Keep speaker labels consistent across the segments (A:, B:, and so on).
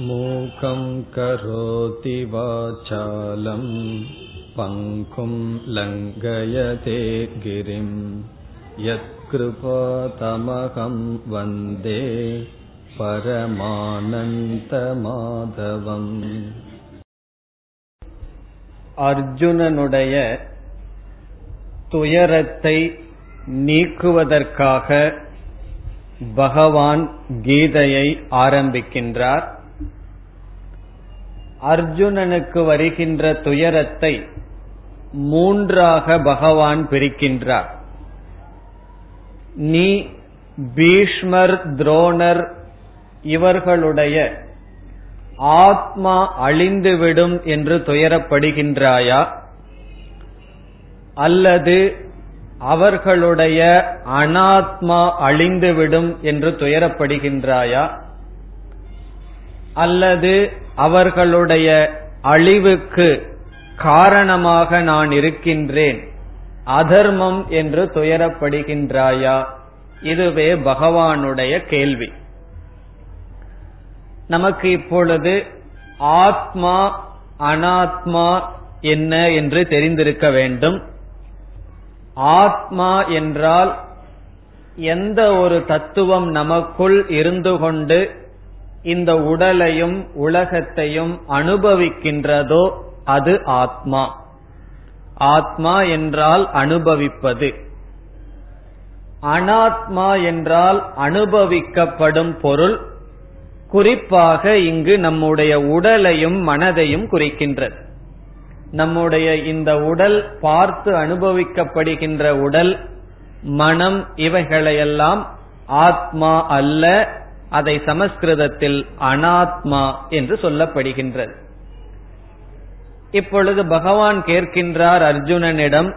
A: मूकं करोति वाचालं पङ्कुं लङ्घयते गिरिं यत्कृपातमहं वन्दे பரமானந்தமாதவம்
B: அர்ஜுனனுடைய துயரத்தை நீக்குவதற்காக பகவான் கீதையை ஆரம்பிக்கின்றார் அர்ஜுனனுக்கு வருகின்ற துயரத்தை மூன்றாக பகவான் பிரிக்கின்றார். நீ பீஷ்மர் துரோணர் இவர்களுடைய ஆத்மா அழிந்துவிடும் என்று துயரப்படுகின்றாயா? அல்லது அவர்களுடைய அனாத்மா அழிந்துவிடும் என்று துயரப்படுகின்றாயா? அல்லது அவர்களுடைய அழிவுக்கு காரணமாக நான் இருக்கின்றேன். அதர்மம் என்று துயரப்படுகின்றாயா? இதுவே பகவானுடைய கேள்வி. நமக்கு இப்பொழுது ஆத்மா அனாத்மா என்ன என்று தெரிந்திருக்க வேண்டும். ஆத்மா என்றால் எந்த ஒரு தத்துவம் நமக்குள் இருந்து கொண்டு இந்த உடலையும் உலகத்தையும் அனுபவிக்கின்றதோ அது ஆத்மா. ஆத்மா என்றால் அனுபவிப்பது. அனாத்மா என்றால் அனுபவிக்கப்படும் பொருள் குறிப்பாக இங்கு நம்முடைய உடலையும் மனதையும் குறிக்கின்றது. நம்முடைய இந்த உடல் பார்த்து அனுபவிக்கப்படுகின்ற உடல் மனம் இவைகளையெல்லாம் ஆத்மா அல்ல அதை சமஸ்கிருதத்தில் அனாத்மா என்று சொல்லப்படுகின்றது. இப்பொழுது பகவான் கேட்கின்றார் அர்ஜுனனிடம்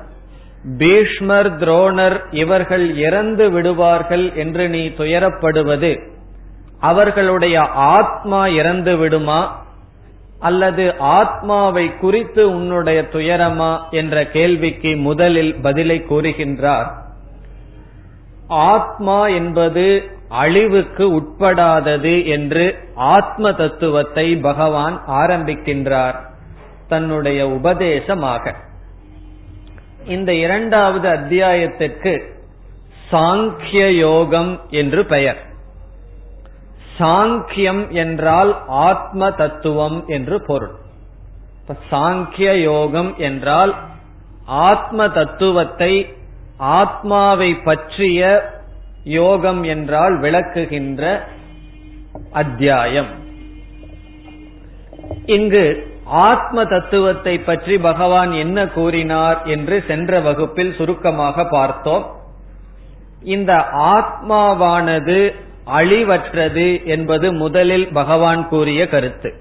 B: பீஷ்மர் துரோணர் இவர்கள் இறந்து விடுவார்கள் என்று நீ துயரப்படுவது அவர்களுடைய ஆத்மா இறந்து விடுமா அல்லது ஆத்மாவை குறித்து உன்னுடைய துயரமா என்ற கேள்விக்கு முதலில் பதிலை கூறுகின்றார். ஆத்மா என்பது அழிவுக்கு உட்படாதது என்று ஆத்ம தத்துவத்தை பகவான் ஆரம்பிக்கின்றார் தன்னுடைய உபதேசமாக. இந்த இரண்டாவது அத்தியாயத்திற்கு சாங்கிய யோகம் என்று பெயர். சாங்கியம் என்றால் ஆத்ம தத்துவம் என்று பொருள். சாங்கிய யோகம் என்றால் ஆத்ம தத்துவத்தை ஆத்மாவை பற்றிய யோகம் என்றால் விளக்குகின்ற அத்தியாயம். இங்கு ஆத்ம தத்துவத்தை பற்றி பகவான் என்ன கூறினார் என்று சென்ற வகுப்பில் சுருக்கமாக பார்த்தோம். இந்த ஆத்மாவானது அழிவற்றது என்பது முதலில் பகவான் கூறிய கருத்து.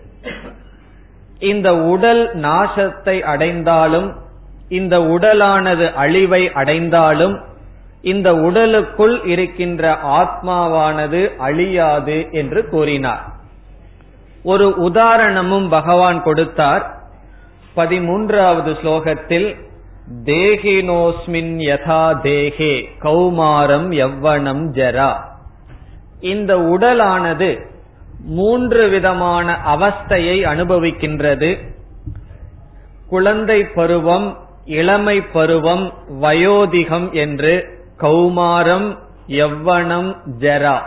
B: இந்த உடல் நாசத்தை அடைந்தாலும் இந்த உடலானது அழிவை அடைந்தாலும் இந்த உடலுக்குள் இருக்கின்ற ஆத்மாவானது அழியாது என்று கூறினார். ஒரு உதாரணமும் பகவான் கொடுத்தார். பதிமூன்றாவது ஸ்லோகத்தில் தேகினோஸ்மின் யதா தேகே கௌமாரம் எவ்வனம் ஜரா. இந்த உடலானது மூன்று விதமான அவஸ்தையை அனுபவிக்கின்றது. குழந்தை பருவம் இளமை பருவம் வயோதிகம் என்று கௌமாரம் எவ்வனம் ஜரா.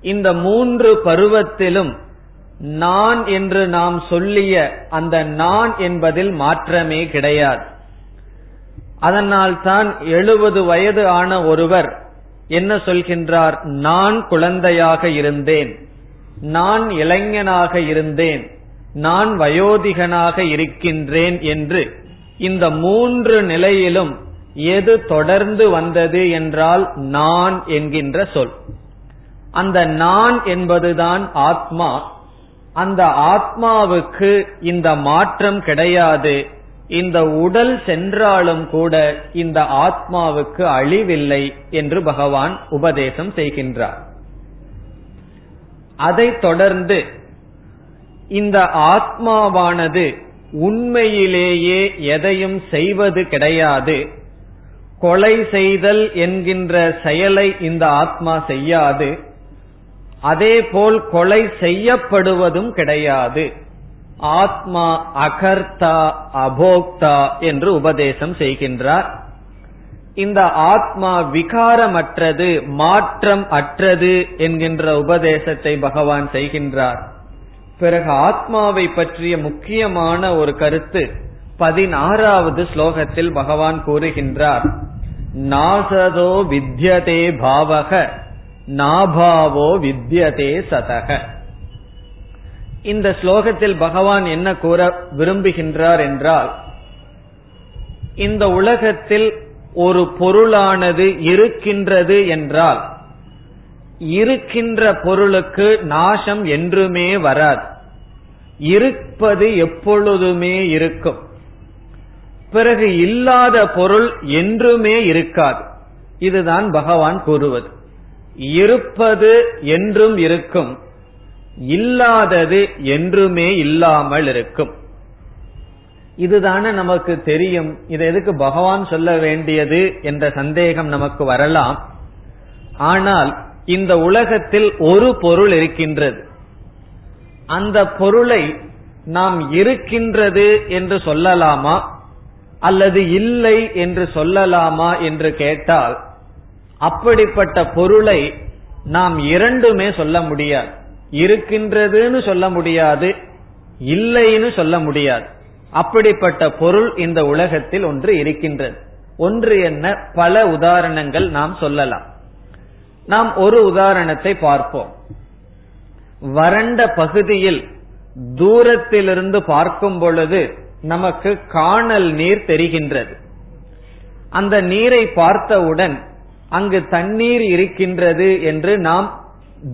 B: இந்த மூன்று பருவத்திலும் நான் என்று நாம் சொல்லிய அந்த நான் என்பதில் மாற்றமே கிடையாது. அதனால்தான் எழுபது வயது ஆன ஒருவர் என்ன சொல்கின்றார்? நான் குழந்தையாக இருந்தேன். நான் இளைஞனாக இருந்தேன். நான் வயோதிகனாக இருக்கின்றேன் என்று இந்த மூன்று நிலையிலும் எது தொடர்ந்து வந்தது என்றால் நான் என்கின்ற சொல். அந்த நான் என்பதுதான் ஆத்மா. அந்த ஆத்மாவுக்கு இந்த மாற்றம் கிடையாது. இந்த உடல் சென்றாலும் கூட இந்த ஆத்மாவுக்கு அழிவில்லை என்று பகவான் உபதேசம் செய்கின்றார். அதைத் தொடர்ந்து இந்த ஆத்மாவானது உண்மையிலேயே எதையும் செய்வது கிடையாது. கொலை செய்தல் என்கின்ற செயலை இந்த ஆத்மா செய்யாது. அதேபோல் கொலை செய்யப்படுவதும் கிடையாது. ஆத்மா அகர்த்தா அபோக்தா என்று உபதேசம் செய்கின்றார். இந்த ஆத்மா விகாரமற்றது மாற்றம் அற்றது என்கின்ற உபதேசத்தை பகவான் செய்கின்றார். பிறகு ஆத்மாவை பற்றிய முக்கியமான ஒரு கருத்து பதினாறாவது ஸ்லோகத்தில் பகவான் கூறுகின்றார். நாசதோ வித்யதே பாவக நாபாவோ வித்யதே சதக. இந்த ஸ்லோகத்தில் பகவான் என்ன கூற விரும்புகின்றார் என்றால் இந்த உலகத்தில் ஒரு பொருளானது இருக்கின்றது என்றால் இருக்கின்ற பொருளுக்கு நாசம் என்றுமே வராது. இருப்பது எப்பொழுதுமே இருக்கும். பிறகு இல்லாத பொருள் என்றுமே இருக்காது. இதுதான் பகவான் கூறுவது. இருப்பது என்றும் இருக்கும். இல்லாதது என்றுமே இல்லாமல் இருக்கும். இதுதானே நமக்கு தெரியும். இதை எதுக்கு பகவான் சொல்ல வேண்டியது என்ற சந்தேகம் நமக்கு வரலாம். ஆனால் இந்த உலகத்தில் ஒரு பொருள் இருக்கின்றது. அந்த பொருளை நாம் இருக்கின்றது என்று சொல்லலாமா? அல்லது இல்லை என்று சொல்லலாமா என்று கேட்டால் அப்படிப்பட்ட பொருளை நாம் இரண்டுமே சொல்ல முடியாது. இருக்கின்றதுன்னு சொல்ல முடியாது இல்லைன்னு சொல்ல முடியாது. அப்படிப்பட்ட பொருள் இந்த உலகத்தில் ஒன்று இருக்கின்றது. ஒன்று என்ன? பல உதாரணங்கள் நாம் சொல்லலாம். நாம் ஒரு உதாரணத்தை பார்ப்போம். வறண்ட பகுதியில் தூரத்திலிருந்து பார்க்கும் பொழுது நமக்கு காணல் நீர் தெரிகின்றது. அந்த நீரை பார்த்தவுடன் அங்கு தண்ணீர் இருக்கின்றது என்று நாம்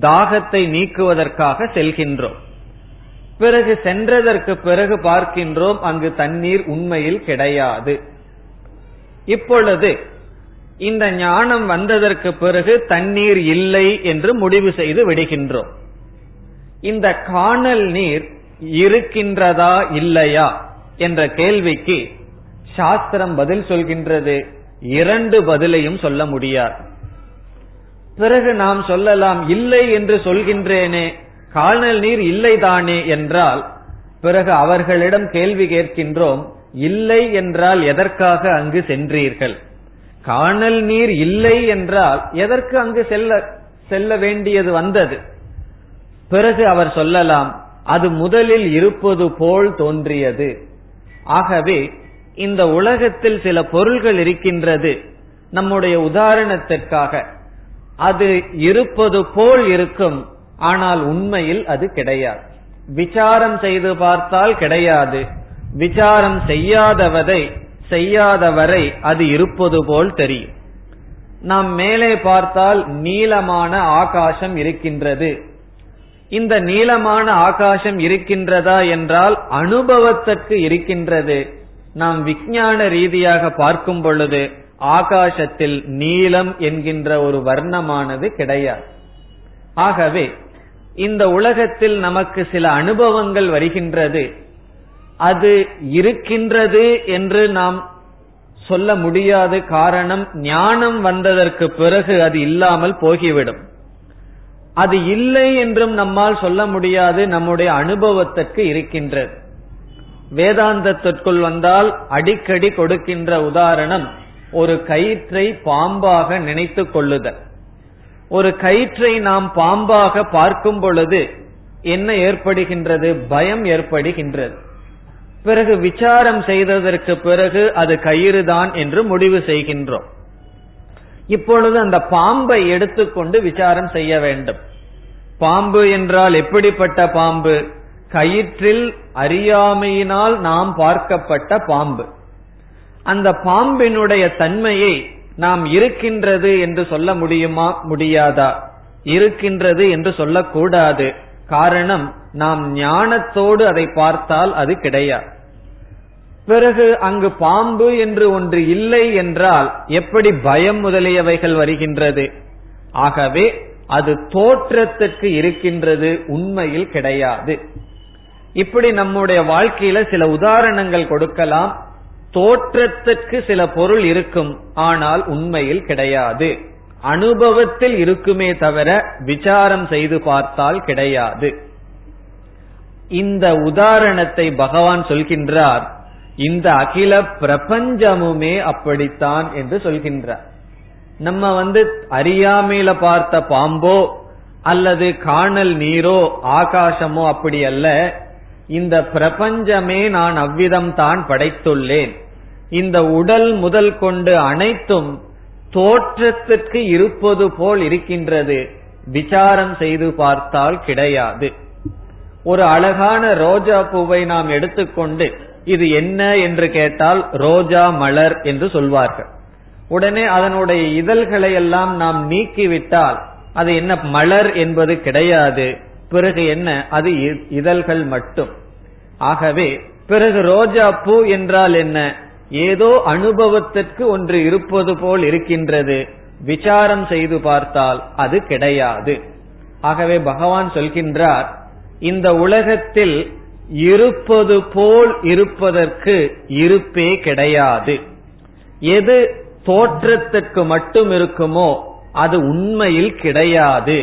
B: தாகத்தை நீக்குவதற்காக செல்கின்றோம். பிறகு சென்றதற்கு பிறகு பார்க்கின்றோம் அங்கு தண்ணீர் உண்மையில் கிடையாது. இப்பொழுது இந்த ஞானம் வந்ததற்கு பிறகு தண்ணீர் இல்லை என்று முடிவு செய்து விடுகின்றோம். இந்த காணல் நீர் இருக்கின்றதா இல்லையா என்ற கேள்விக்கு சாஸ்திரம் பதில் சொல்கின்றது. இரண்டு பதிலையும் சொல்ல முடியாது. பிறகு நாம் சொல்லலாம் இல்லை என்று சொல்கின்றேனே காணல் நீர் இல்லைதானே என்றால் பிறகு அவர்களிடம் கேள்வி கேட்கின்றோம் இல்லை என்றால் எதற்காக அங்கு சென்றீர்கள்? காணல் நீர் இல்லை என்றால் எதற்கு அங்கு செல்ல செல்ல வேண்டியது வந்தது? பிறகு அவர் சொல்லலாம் அது முதலில் இருப்பது போல் தோன்றியது. ஆகவே இந்த உலகத்தில் சில பொருள்கள் இருக்கின்றது நம்முடைய உதாரணத்திற்காக. அது இருப்பது போல் இருக்கும் ஆனால் உண்மையில் அது கிடையாது. விசாரம் செய்து பார்த்தால் கிடையாது. விசாரம் செய்யாதவதை செய்யாதவரை அது இருப்பது போல் தெரியும். நாம் மேலே பார்த்தால் நீளமான ஆகாசம் இருக்கின்றது. இந்த நீளமான ஆகாசம் இருக்கின்றதா என்றால் அனுபவத்திற்கு இருக்கின்றது. நாம் விஞ்ஞான ரீதியாக பார்க்கும் பொழுது ஆகாசத்தில் நீலம் என்கின்ற ஒரு வர்ணமானது கிடையாது. ஆகவே இந்த உலகத்தில் நமக்கு சில அனுபவங்கள் வருகின்றது. அது இருக்கின்றது என்று நாம் சொல்ல முடியாது காரணம் ஞானம் வந்ததற்கு பிறகு அது இல்லாமல் போகிவிடும். அது இல்லை என்றும் நம்மால் சொல்ல முடியாது நம்முடைய அனுபவத்திற்கு இருக்கின்றது. வேதாந்தத்திற்குள் வந்தால் அடிக்கடி கொடுக்கின்ற உதாரணம் ஒரு கயிற்றை பாம்பாக நினைத்து கொள்ளுதல். ஒரு கயிற்றை நாம் பாம்பாக பார்க்கும் பொழுது என்ன ஏற்படுகின்றது? பயம் ஏற்படுகின்றது. பிறகு விசாரம் செய்ததற்கு பிறகு அது கயிறுதான் என்று முடிவு செய்கின்றோம். இப்பொழுது அந்த பாம்பை எடுத்துக்கொண்டு விசாரம் செய்ய வேண்டும். பாம்பு என்றால் எப்படிப்பட்ட பாம்பு? கயிற்றில் அறியாமையினால் நாம் பார்க்கப்பட்ட பாம்பு. அந்த பாம்பினுடைய தன்மையை நாம் இருக்கின்றது என்று சொல்ல முடியுமா முடியாதா? இருக்கின்றது என்று சொல்லக்கூடாது. காரணம் நாம் ஞானத்தோடு அதை பார்த்தால் அது கிடையாது. பிறகு அங்கு பாம்பு என்று ஒன்று இல்லை என்றால் எப்படி பயம் முதலியவைகள் வருகின்றது? ஆகவே அது தோற்றத்துக்கு இருக்கின்றது உண்மையில் கிடையாது. இப்படி நம்முடைய வாழ்க்கையில சில உதாரணங்கள் கொடுக்கலாம். தோற்றத்துக்கு சில பொருள் இருக்கும் ஆனால் உண்மையில் கிடையாது. அனுபவத்தில் இருக்குமே தவிர விசாரம் செய்து பார்த்தால் கிடையாது. இந்த உதாரணத்தை பகவான் சொல்கின்றார் இந்த அகில பிரபஞ்சமுமே அப்படித்தான் என்று சொல்கின்றார். நம்ம வந்து அறியாமையில பார்த்த பாம்போ அல்லது காணல் நீரோ ஆகாசமோ அப்படி அல்ல. இந்த பிரபஞ்சமே நான் அவ்விதம் தான் படைத்துள்ளேன். இந்த உடல் முதல் கொண்டு அனைத்தும் தோற்றத்திற்கு இருப்பது போல் இருக்கின்றது. விசாரம் செய்து பார்த்தால் கிடையாது. ஒரு அழகான ரோஜா பூவை நாம் எடுத்துக்கொண்டு இது என்ன என்று கேட்டால் ரோஜா மலர் என்று சொல்வார்கள். உடனே அதனுடைய இதழ்களை எல்லாம் நாம் நீக்கிவிட்டால் அது என்ன மலர் என்பது கிடையாது. பிறகு என்ன? அது இதழ்கள் மட்டும். ஆகவே பிறகு ரோஜா பூ என்றால் என்ன? ஏதோ அனுபவத்திற்கு ஒன்று இருப்பது போல் இருக்கின்றது. விசாரம் செய்து பார்த்தால் அது கிடையாது. ஆகவே பகவான் சொல்கின்றார் இந்த உலகத்தில் இருப்பது போல் இருப்பதற்கு இருப்பே கிடையாது. எது தோற்றத்துக்கு மட்டும் இருக்குமோ அது உண்மையில் கிடையாது.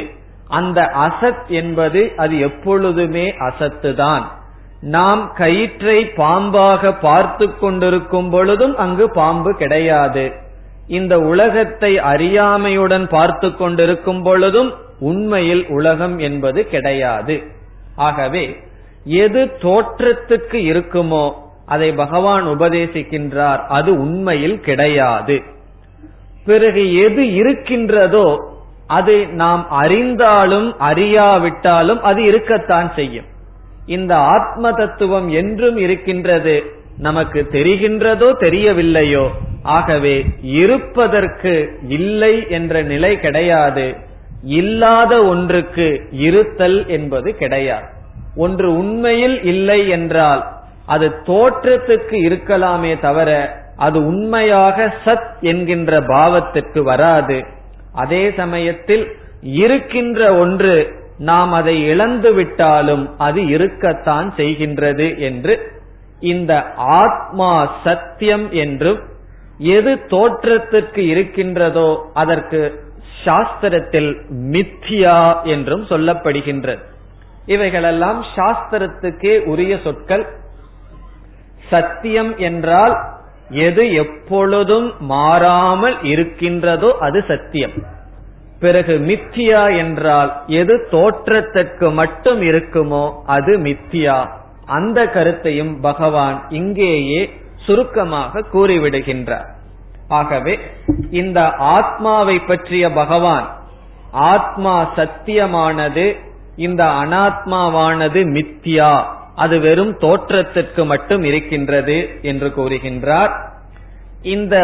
B: அந்த அசத் என்பது அது எப்பொழுதுமே அசத்து தான் நாம் கயிற்றை பாம்பாக பார்த்து கொண்டிருக்கும் பொழுதும் அங்கு பாம்பு கிடையாது. இந்த உலகத்தை அறியாமையுடன் பார்த்து கொண்டிருக்கும் பொழுதும் உண்மையில் உலகம் என்பது கிடையாது. ஆகவே எது தோற்றத்துக்கு இருக்குமோ அதை பகவான் உபதேசிக்கின்றார் அது உண்மையில் கிடையாது. பிறகு எது இருக்கின்றதோ அது நாம் அறிந்தாலும் அறியாவிட்டாலும் அது இருக்கத்தான் செய்யும். இந்த ஆத்ம தத்துவம் என்றும் இருக்கின்றது. நமக்கு தெரிகின்றதோ தெரியவில்லையோ ஆகவே இருப்பதற்கு இல்லை என்ற நிலை கிடையாது. இல்லாத ஒன்றுக்கு இருத்தல் என்பது கிடையாது. ஒன்று உண்மையில் இல்லை என்றால் அது தோற்றத்துக்கு இருக்கலாமே தவிர அது உண்மையாக சத் என்கின்ற பாவத்திற்கு வராது. அதே சமயத்தில் இருக்கின்ற ஒன்று நாம் அதை இழந்து விட்டாலும் அது இருக்கத்தான் செய்கின்றது என்று இந்த ஆத்மா சத்தியம் என்றும் எது தோற்றத்திற்கு இருக்கின்றதோ அதற்கு சாஸ்திரத்தில் மித்தியா என்றும் சொல்லப்படுகின்றது. இவைகளெல்லாம் சாஸ்திரத்துக்கே உரிய சொற்கள். சத்தியம் என்றால் எது எப்பொழுதும் மாறாமல் இருக்கின்றதோ அது சத்தியம். பிறகு மித்தியா என்றால் எது தோற்றத்திற்கு மட்டும் இருக்குமோ அது மித்தியா. அந்த கருத்தையும் பகவான் இங்கேயே சுருக்கமாக கூறிவிடுகின்றார். ஆகவே இந்த ஆத்மாவை பற்றிய பகவான் ஆத்மா சத்தியமானது இந்த அனாத்மாவானது மித்தியா. அது வெறும் தோற்றத்திற்கு மட்டும் இருக்கின்றது என்று கூறுகின்றார். இந்த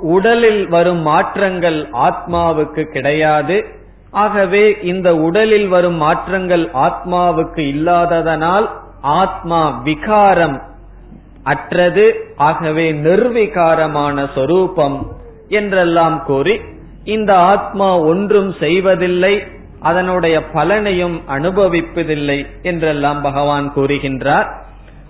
B: உடலில் வரும் மாற்றங்கள் ஆத்மாவுக்கு கிடையாது. ஆகவே இந்த உடலில் வரும் மாற்றங்கள் ஆத்மாவுக்கு இல்லாததனால் ஆத்மா விகாரம் அற்றது. ஆகவே நிர்விகாரமான சொரூபம் என்றெல்லாம் கூறி இந்த ஆத்மா ஒன்றும் செய்வதில்லை. அதனுடைய பலனையும் அனுபவிப்பதில்லை என்றெல்லாம் பகவான் கூறுகின்றார்.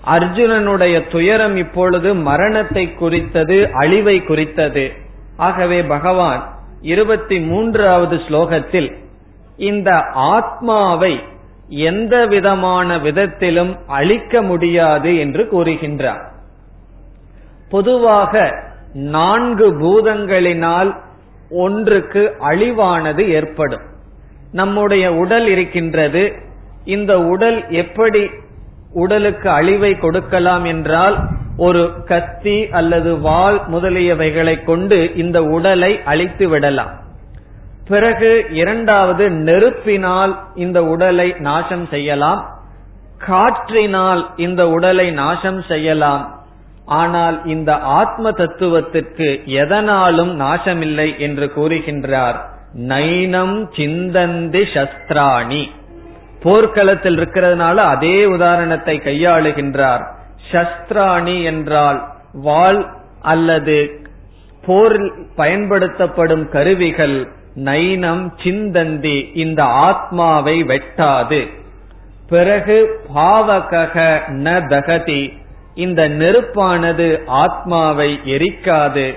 B: அர்ஜுனனுடைய துயரம் இப்பொழுது மரணத்தை குறித்தது அழிவை குறித்தது. ஆகவே பகவான் இருபத்தி மூன்றாவது ஸ்லோகத்தில் இந்த ஆத்மாவை எந்த விதமான விதத்திலும் அழிக்க முடியாது என்று கூறுகின்றார். பொதுவாக நான்கு பூதங்களினால் ஒன்றுக்கு அழிவானது ஏற்படும். நம்முடைய உடல் இருக்கின்றது. இந்த உடல் எப்படி உடலுக்கு அழிவை கொடுக்கலாம் என்றால் ஒரு கத்தி அல்லது வாள் முதலியவைகளை கொண்டு இந்த உடலை அழித்து விடலாம். பிறகு இரண்டாவது நெருப்பினால் இந்த உடலை நாசம் செய்யலாம். காற்றினால் இந்த உடலை நாசம் செய்யலாம். ஆனால் இந்த ஆத்ம தத்துவத்திற்கு எதனாலும் நாசமில்லை என்று கூறுகின்றார். நைனம் சிந்தந்தி சஸ்திராணி. போர்க்களத்தில் இருக்கிறதுனால அதே உதாரணத்தை கையாளுகின்றார். சஸ்திராணி என்றால் வாள் அல்லது போர் பயன்படுத்தப்படும் கருவிகள் நைனம் சிந்தந்தி இந்த ஆத்மாவை வெட்டாது. பிறகு பாவகக ந தகதி இந்த நெருப்பானது ஆத்மாவை எரிக்காது.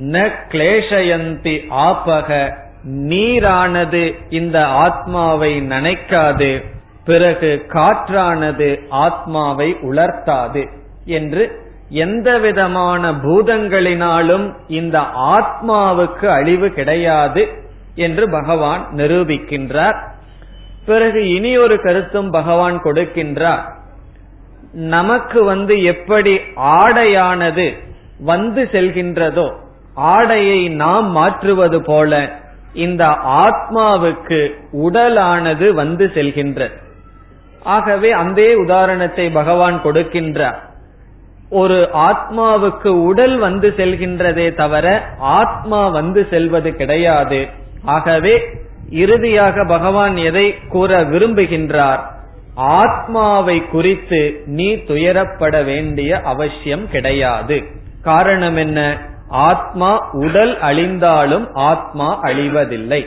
B: ந கிளேஷயந்தி ஆபக நீரானது இந்த ஆத்மாவை நனைக்காது பிறகு காற்றானது ஆத்மாவை உலர்த்தாது என்று எந்த விதமான பூதங்களினாலும் இந்த ஆத்மாவுக்கு அழிவு கிடையாது என்று பகவான் நிரூபிக்கின்றார். பிறகு இனி ஒரு கருத்தும் பகவான் கொடுக்கின்றார். நமக்கு வந்து எப்படி ஆடையானது வந்து செல்கின்றதோ ஆடையை நாம் மாற்றுவது போல இந்த ஆத்மாவுக்கு உடலானது வந்து செல்கின்றது ஆகவே அந்த உதாரணத்தை பகவான் கொடுக்கின்றார் ஒரு ஆத்மாவுக்கு உடல் வந்து செல்கின்றதே தவிர ஆத்மா வந்து செல்வது கிடையாது. ஆகவே இறுதியாக பகவான் எதை கூற விரும்புகின்றார்? ஆத்மாவை குறித்து நீ துயரப்பட வேண்டிய அவசியம் கிடையாது. காரணம் என்ன? ஆத்மா உடல் அழிந்தாலும் ஆத்மா அழிவதில்லை.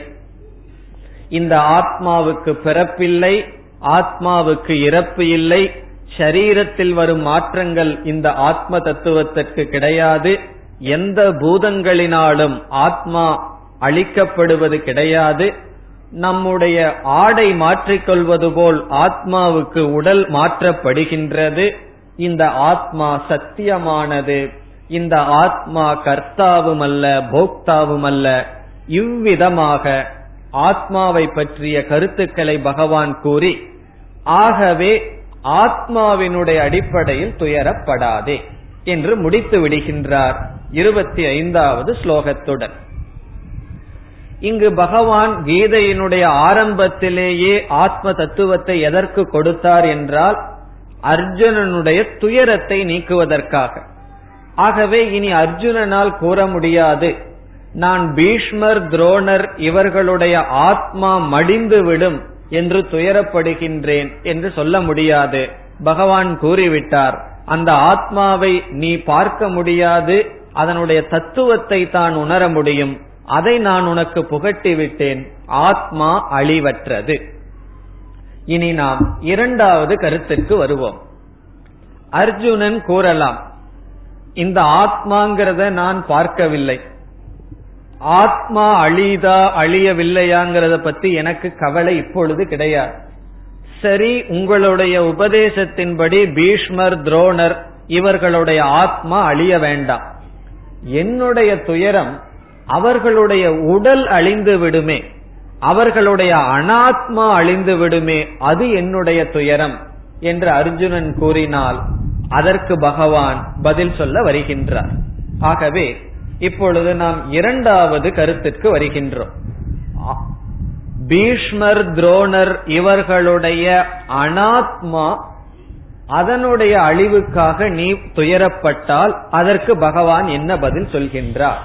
B: இந்த ஆத்மாவுக்கு பிறப்பில்லை ஆத்மாவுக்கு இறப்பு இல்லை சரீரத்தில் வரும் மாற்றங்கள் இந்த ஆத்ம தத்துவத்திற்கு கிடையாது எந்த பூதங்களினாலும் ஆத்மா அழிக்கப்படுவது கிடையாது நம்முடைய ஆடை மாற்றிக்கொள்வது போல் ஆத்மாவுக்கு உடல் மாற்றப்படுகின்றது இந்த ஆத்மா சத்தியமானது. இந்த ஆத்மா கர்த்தாவும் அல்ல போக்தாவும் அல்ல இவ்விதமாக ஆத்மாவை பற்றிய கருத்துக்களை பகவான் கூறி ஆகவே ஆத்மாவினுடைய அடிப்படையில் துயரப்படாதே என்று முடித்து விடுகின்றார் இருபத்தி ஐந்தாவது ஸ்லோகத்துடன். இங்கு பகவான் கீதையினுடைய ஆரம்பத்திலேயே ஆத்ம தத்துவத்தை எதற்கு கொடுத்தார் என்றால் அர்ஜுனனுடைய துயரத்தை நீக்குவதற்காக. ஆகவே இனி அர்ஜுனனால் கூற முடியாது. நான் பீஷ்மர் துரோணர் இவர்களுடைய ஆத்மா மடிந்துவிடும் என்று துயரப்படுகின்றேன் என்று சொல்ல முடியாது. பகவான் கூறிவிட்டார் அந்த ஆத்மாவை நீ பார்க்க முடியாது அதனுடைய தத்துவத்தை தான் உணர முடியும். அதை நான் உனக்கு புகட்டி விட்டேன் ஆத்மா அழிவற்றது. இனி நாம் இரண்டாவது கருத்துக்கு வருவோம். அர்ஜுனன் கூறலாம் இந்த ஆத்மாங்கிறத நான் பார்க்கவில்லை. ஆத்மா அழிதா அழியவில்லையாங்கிறத பத்தி எனக்கு கவலை இப்பொழுது கிடையாது. சரி உங்களுடைய உபதேசத்தின்படி பீஷ்மர் துரோணர் இவர்களுடைய ஆத்மா அழிய வேண்டாம். என்னுடைய துயரம் அவர்களுடைய உடல் அழிந்து விடுமே அவர்களுடைய அனாத்மா அழிந்து விடுமே அது என்னுடைய துயரம் என்று அர்ஜுனன் கூறினால் அதற்கு பகவான் பதில் சொல்ல வருகின்றார். ஆகவே இப்பொழுது நாம் இரண்டாவது கருத்திற்கு வருகின்றோம். பீஷ்மர் துரோணர் இவர்களுடைய அனாத்மா அதனுடைய அழிவுக்காக நீ துயரப்பட்டால் அதற்கு பகவான் என்ன பதில் சொல்கின்றார்?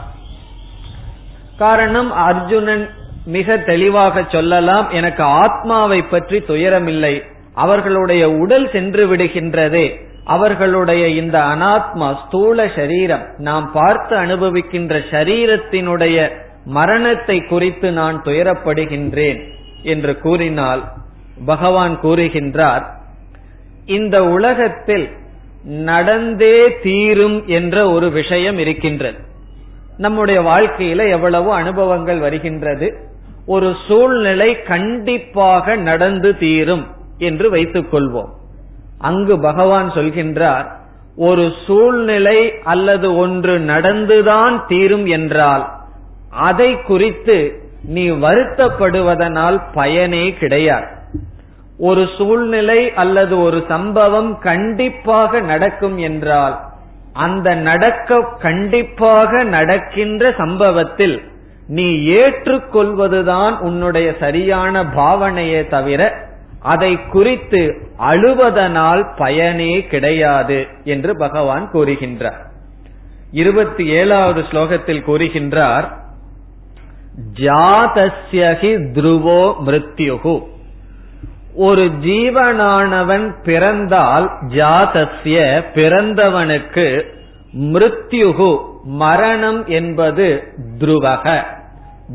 B: காரணம் அர்ஜுனன் மிக தெளிவாக சொல்லலாம் எனக்கு ஆத்மாவை பற்றி துயரமில்லை அவர்களுடைய உடல் சென்று விடுகின்றதே அவர்களுடைய இந்த அனாத்மா ஸ்தூல சரீரம் நாம் பார்த்து அனுபவிக்கின்ற சரீரத்தினுடைய மரணத்தை குறித்து நான் துயரப்படுகின்றேன் என்று கூறினால் பகவான் கூறுகின்றார் இந்த உலகத்தில் நடந்தே தீரும் என்ற ஒரு விஷயம் இருக்கின்றது. நம்முடைய வாழ்க்கையில எவ்வளவு அனுபவங்கள் வருகின்றது ஒரு சூழ்நிலை கண்டிப்பாக நடந்து தீரும் என்று வைத்துக் கொள்வோம் அங்கு பகவான் சொல்கின்றார் ஒரு சூழ்நிலை அல்லது ஒன்று நடந்துதான் தீரும் என்றால் அதை குறித்து நீ வருத்தப்படுவதனால் பயனே கிடையாது. ஒரு சூழ்நிலை அல்லது ஒரு சம்பவம் கண்டிப்பாக நடக்கும் என்றால் அந்த நடக்க கண்டிப்பாக நடக்கின்ற சம்பவத்தில் நீ ஏற்றுக்கொள்வதுதான் உன்னுடைய சரியான பாவனையே தவிர அதை குறித்து அழுவதனால் பயனே கிடையாது என்று பகவான் கூறுகின்றார். இருபத்தி ஏழாவது ஸ்லோகத்தில் கூறுகின்றார் ஜாதஸ்யகி துருவோ மிருத்யுகு. ஒரு ஜீவனானவன் பிறந்தால் ஜாதஸ்ய பிறந்தவனுக்கு மிருத்யுகு மரணம் என்பது துருவக.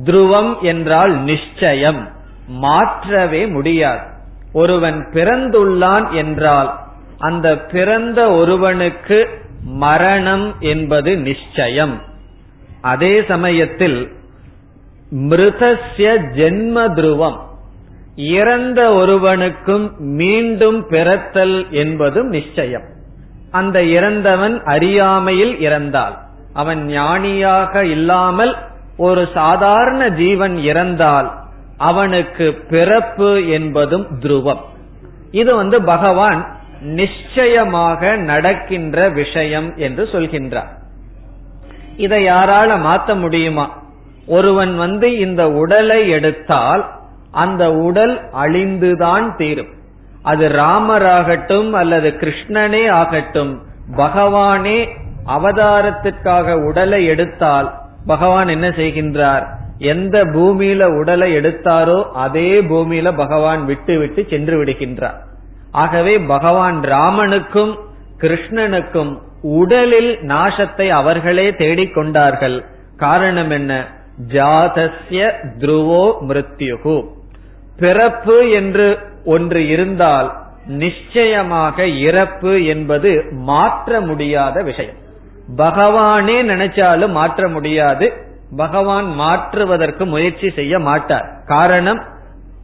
B: துருவம் என்றால் நிச்சயம் மாற்றவே முடியாது. ஒருவன் பிறந்துள்ளான் என்றால் அந்த பிறந்த ஒருவனுக்கு மரணம் என்பது நிச்சயம். அதே சமயத்தில் மிருதஸ்ய ஜென்ம துருவம் இறந்த ஒருவனுக்கும் மீண்டும் பிறத்தல் என்பதும் நிச்சயம். அந்த இறந்தவன் அறியாமையில் இறந்தால் அவன் ஞானியாக இல்லாமல் ஒரு சாதாரண ஜீவன் இறந்தால் அவனுக்கு பிறப்பு என்பதும் துருவம். இது வந்து பகவான் நிச்சயமாக நடக்கின்ற விஷயம் என்று சொல்கின்றார். இதை யாரால மாத்த முடியுமா? ஒருவன் வந்து இந்த உடலை எடுத்தால் அந்த உடல் அழிந்துதான் தீரும். அது ராமராகட்டும் அல்லது கிருஷ்ணனே ஆகட்டும் பகவானே அவதாரத்திற்காக உடலை எடுத்தால் பகவான் என்ன செய்கின்றார்? எந்த பூமியில உடலை எடுத்தாரோ அதே பூமியில பகவான் விட்டு விட்டு சென்று விடுகின்றார். ஆகவே பகவான் ராமனுக்கும் கிருஷ்ணனுக்கும் உடலில் நாசத்தை அவர்களே தேடிக்கொண்டார்கள் காரணம் என்ன? ஜாதஸ்ய துருவோ மிருத்யுகு. பிறப்பு என்று ஒன்று இருந்தால் நிச்சயமாக இறப்பு என்பது மாற்ற முடியாத விஷயம். பகவானே நினைச்சாலும் மாற்ற முடியாது பகவான் மாற்றுவதற்கு முயற்சி செய்ய மாட்டார். காரணம்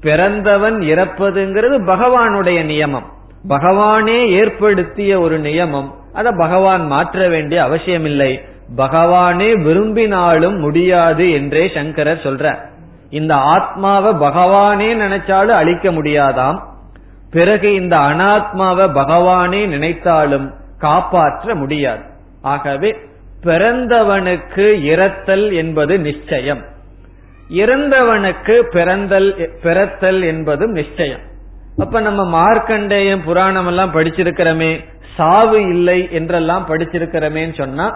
B: பிறந்தவன் இறப்பதுங்கிறது பகவானுடைய நியமம். பகவானே ஏற்படுத்திய ஒரு நியமம் அத பகவான் மாற்ற வேண்டிய அவசியமில்லை. பகவானே விரும்பினாலும் முடியாது என்றே சங்கரர் சொல்றார். இந்த ஆத்மாவை பகவானே நினைச்சாலும் அழிக்க முடியாதாம். பிறகு இந்த அனாத்மாவை பகவானே நினைத்தாலும் காப்பாற்ற முடியாது. ஆகவே பிறந்தவனுக்கு இறத்தல் என்பது நிச்சயம். இறந்தவனுக்கு பிறந்தல் பிறத்தல் என்பதும் நிச்சயம். அப்ப நம்ம மார்க்கண்டேயம் புராணம் எல்லாம் படிச்சிருக்கிறோமே சாவு இல்லை என்றெல்லாம் படிச்சிருக்கிறோமேன்னு சொன்னா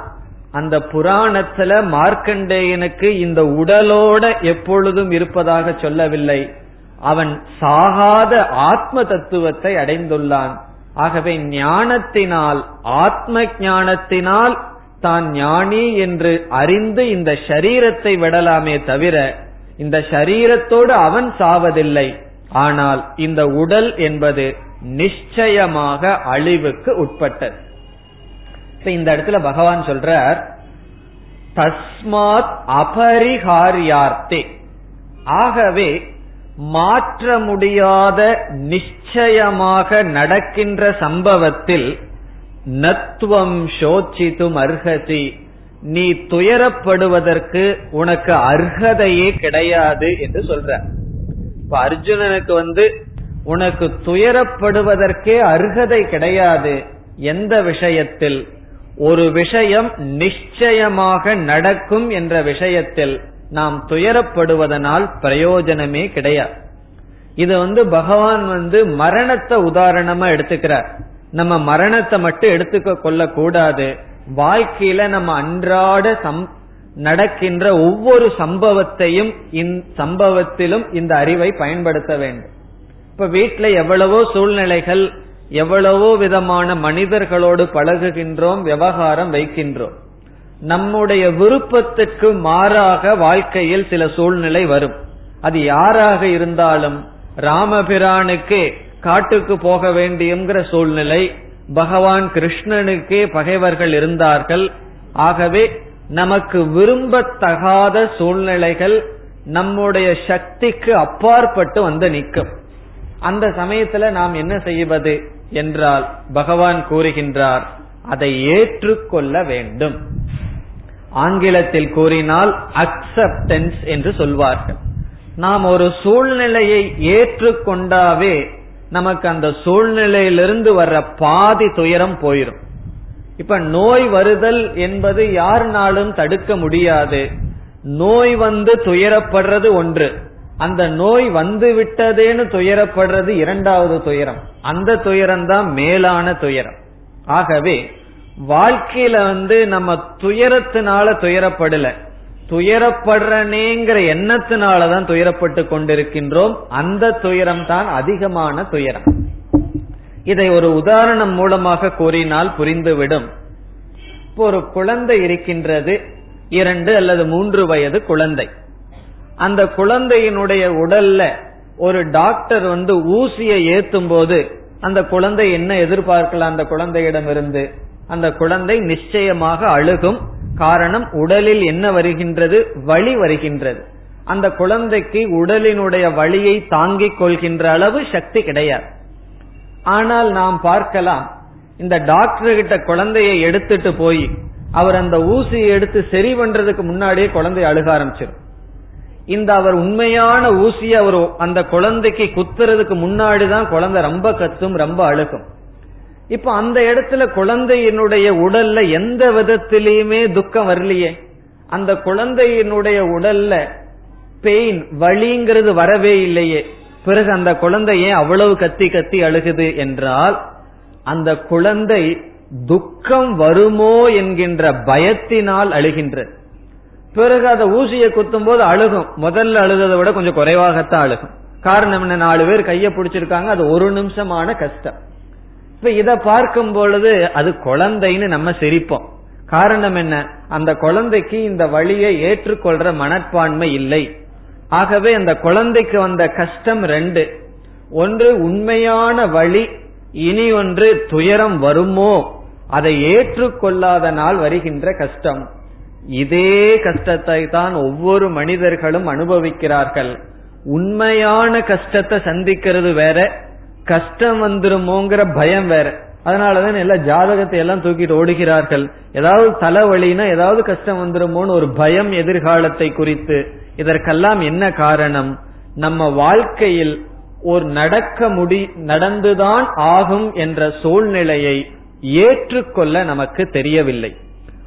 B: அந்த புராணத்துல மார்க்கண்டேயனுக்கு இந்த உடலோட எப்பொழுதும் இருப்பதாக சொல்லவில்லை. அவன் சாகாத ஆத்ம தத்துவத்தை அடைந்துள்ளான். ஆகவே ஞானத்தினால் ஆத்ம ஞானத்தினால் தான் ஞானி என்று அறிந்து இந்த ஷரீரத்தை விடலாமே தவிர இந்த ஷரீரத்தோடு அவன் சாவதில்லை. ஆனால் இந்த உடல் என்பது நிச்சயமாக அழிவுக்கு உட்பட்டது. இந்த இடத்துல பகவான் சொல்றார் தஸ்மாத் அபரிகாரியார்த்தே ஆகவே மாற்ற முடியாத நிச்சயமாக நடக்கின்ற சம்பவத்தில் நத்துவம் சோச்சித்தும் அர்ஹதி. நீ துயரப்படுவதற்கு உனக்கு அர்ஹதையே கிடையாது என்று சொல்ற. இப்ப அர்ஜுனனுக்கு வந்து உனக்கு துயரப்படுவதற்கே அர்ஹதை கிடையாது. எந்த விஷயத்தில்? ஒரு விஷயம் நிச்சயமாக நடக்கும் என்ற விஷயத்தில் நாம் துயரப்படுவதனால் பிரயோஜனமே கிடையாது. இது வந்து பகவான் வந்து மரணத்தை உதாரணமா எடுத்துக்கிறார். நம்ம மரணத்தை மட்டும் எடுத்துக்க கொள்ள கூடாது வாழ்க்கையில நம்ம அன்றாட சம் நடக்கின்ற ஒவ்வொரு சம்பவத்தையும் சம்பவத்திலும் இந்த அறிவை பயன்படுத்த வேண்டும். இப்ப வீட்டுல எவ்வளவோ சூழ்நிலைகள் எவ்வளவோ விதமான மனிதர்களோடு பழகுகின்றோம் விவகாரம் வைக்கின்றோம். நம்முடைய விருப்பத்துக்கு மாறாக வாழ்க்கையில் சில சூழ்நிலை வரும். அது யாராக இருந்தாலும் ராமபிரானுக்கே காட்டுக்கு போக வேண்டியங்கிற சூழ்நிலை பகவான் கிருஷ்ணனுக்கே பகைவர்கள் இருந்தார்கள். ஆகவே நமக்கு விரும்பத்தகாத சூழ்நிலைகள் நம்முடைய சக்திக்கு அப்பாற்பட்டு வந்து நிற்கும். அந்த சமயத்துல நாம் என்ன செய்வது என்றால் பகவான் கூறுகின்றார் அதை ஏற்றுக்கொள்ள வேண்டும். ஆங்கிலத்தில் கூறினால் அக்செப்டன்ஸ் என்று சொல்வார்கள். நாம் ஒரு சூழ்நிலையை ஏற்றுக்கொண்டாவே நமக்கு அந்த சூழ்நிலையிலிருந்து வர்ற பாதி துயரம் போயிடும் இப்ப நோய் வருதல் என்பது யாருனாலும் தடுக்க முடியாது. நோய் வந்து துயரப்படுறது ஒன்று. அந்த நோய் வந்து விட்டதேன்னு துயரப்படுறது இரண்டாவது துயரம். அந்த துயரம் தான் மேலான துயரம். ஆகவே வாழ்க்கையில வந்து நம்ம துயரத்தினால துயரப்படல. துயரப்படுறனேங்கிற எண்ணத்தினாலதான் துயரப்பட்டு கொண்டிருக்கின்றோம். அந்த துயரம் தான் அதிகமான துயரம். இதை ஒரு உதாரணம் மூலமாக கூறினால் புரிந்துவிடும். இப்போ ஒரு குழந்தை இருக்கின்றது. இரண்டு அல்லது மூன்று வயது குழந்தை. அந்த குழந்தையினுடைய உடல்ல ஒரு டாக்டர் வந்து ஊசியை ஏத்தும் போது அந்த குழந்தை என்ன எதிர்பார்க்கலாம்? அந்த குழந்தையிடமிருந்து. அந்த குழந்தை நிச்சயமாக அழுகும். காரணம் உடலில் என்ன வருகின்றது? வலி வருகின்றது. அந்த குழந்தைக்கு உடலினுடைய வழியை தாங்கிக் கொள்கின்ற அளவு சக்தி கிடையாது. ஆனால் நாம் பார்க்கலாம் இந்த டாக்டர் கிட்ட குழந்தைய எடுத்துட்டு போய் அவர் அந்த ஊசியை எடுத்து சரி பண்றதுக்கு முன்னாடியே குழந்தை அழுக ஆரம்பிச்சிடும். இந்த அவர் உண்மையான ஊசியை அவர் அந்த குழந்தைக்கு குத்துறதுக்கு முன்னாடிதான் குழந்தை ரொம்ப கத்தும் ரொம்ப அழுகும். இப்ப அந்த இடத்துல குழந்தையினுடைய உடல்ல எந்த விதத்திலையுமே துக்கம் வரலையே. அந்த குழந்தையினுடைய உடல்ல பெயின் வழிங்கிறது வரவே இல்லையே. பிறகு அந்த குழந்தை ஏன் அவ்வளவு கத்தி கத்தி அழுகுது என்றால் அந்த குழந்தை துக்கம் வருமோ என்கின்ற பயத்தினால் அழுகின்றது. பிறகு அதை ஊசியை குத்தும் போது அழுகும். முதல்ல அழுததை விட கொஞ்சம் குறைவாகத்தான் அழுகும். காரணம் என்ன? நாலு பேர் கையை பிடிச்சிருக்காங்க. அது ஒரு நிமிஷமான கஷ்டம். இப்ப இத பார்க்கும் பொழுது அது குழந்தைன்னு நம்ம சிரிப்போம். காரணம் என்ன? அந்த குழந்தைக்கு இந்த வழியை ஏற்றுக்கொள்ற மனப்பான்மை இல்லை. ஆகவே அந்த குழந்தைக்கு வந்த கஷ்டம் ரெண்டு. ஒன்று உண்மையான வழி இனி ஒன்று துயரம் வருமோ? அதை ஏற்றுக்கொள்ளாத நாள் வருகின்ற கஷ்டம். இதே கஷ்டத்தை தான் ஒவ்வொரு மனிதர்களும் அனுபவிக்கிறார்கள். உண்மையான கஷ்டத்தை சந்திக்கிறது வேற கஷ்டம் வந்துருமோங்கிற பயம் வேற. அதனாலதான் எல்லா ஜாதகத்தை எல்லாம் தூக்கிட்டு ஓடுகிறார்கள். ஏதாவது தலைவலினா ஏதாவது கஷ்டம் வந்துருமோன்னு ஒரு பயம் எதிர்காலத்தை குறித்து. இதற்கெல்லாம் என்ன காரணம்? நம்ம வாழ்க்கையில் ஒரு நடக்க முடி நடந்துதான் ஆகும் என்ற சூழ்நிலையை ஏற்றுக்கொள்ள நமக்கு தெரியவில்லை.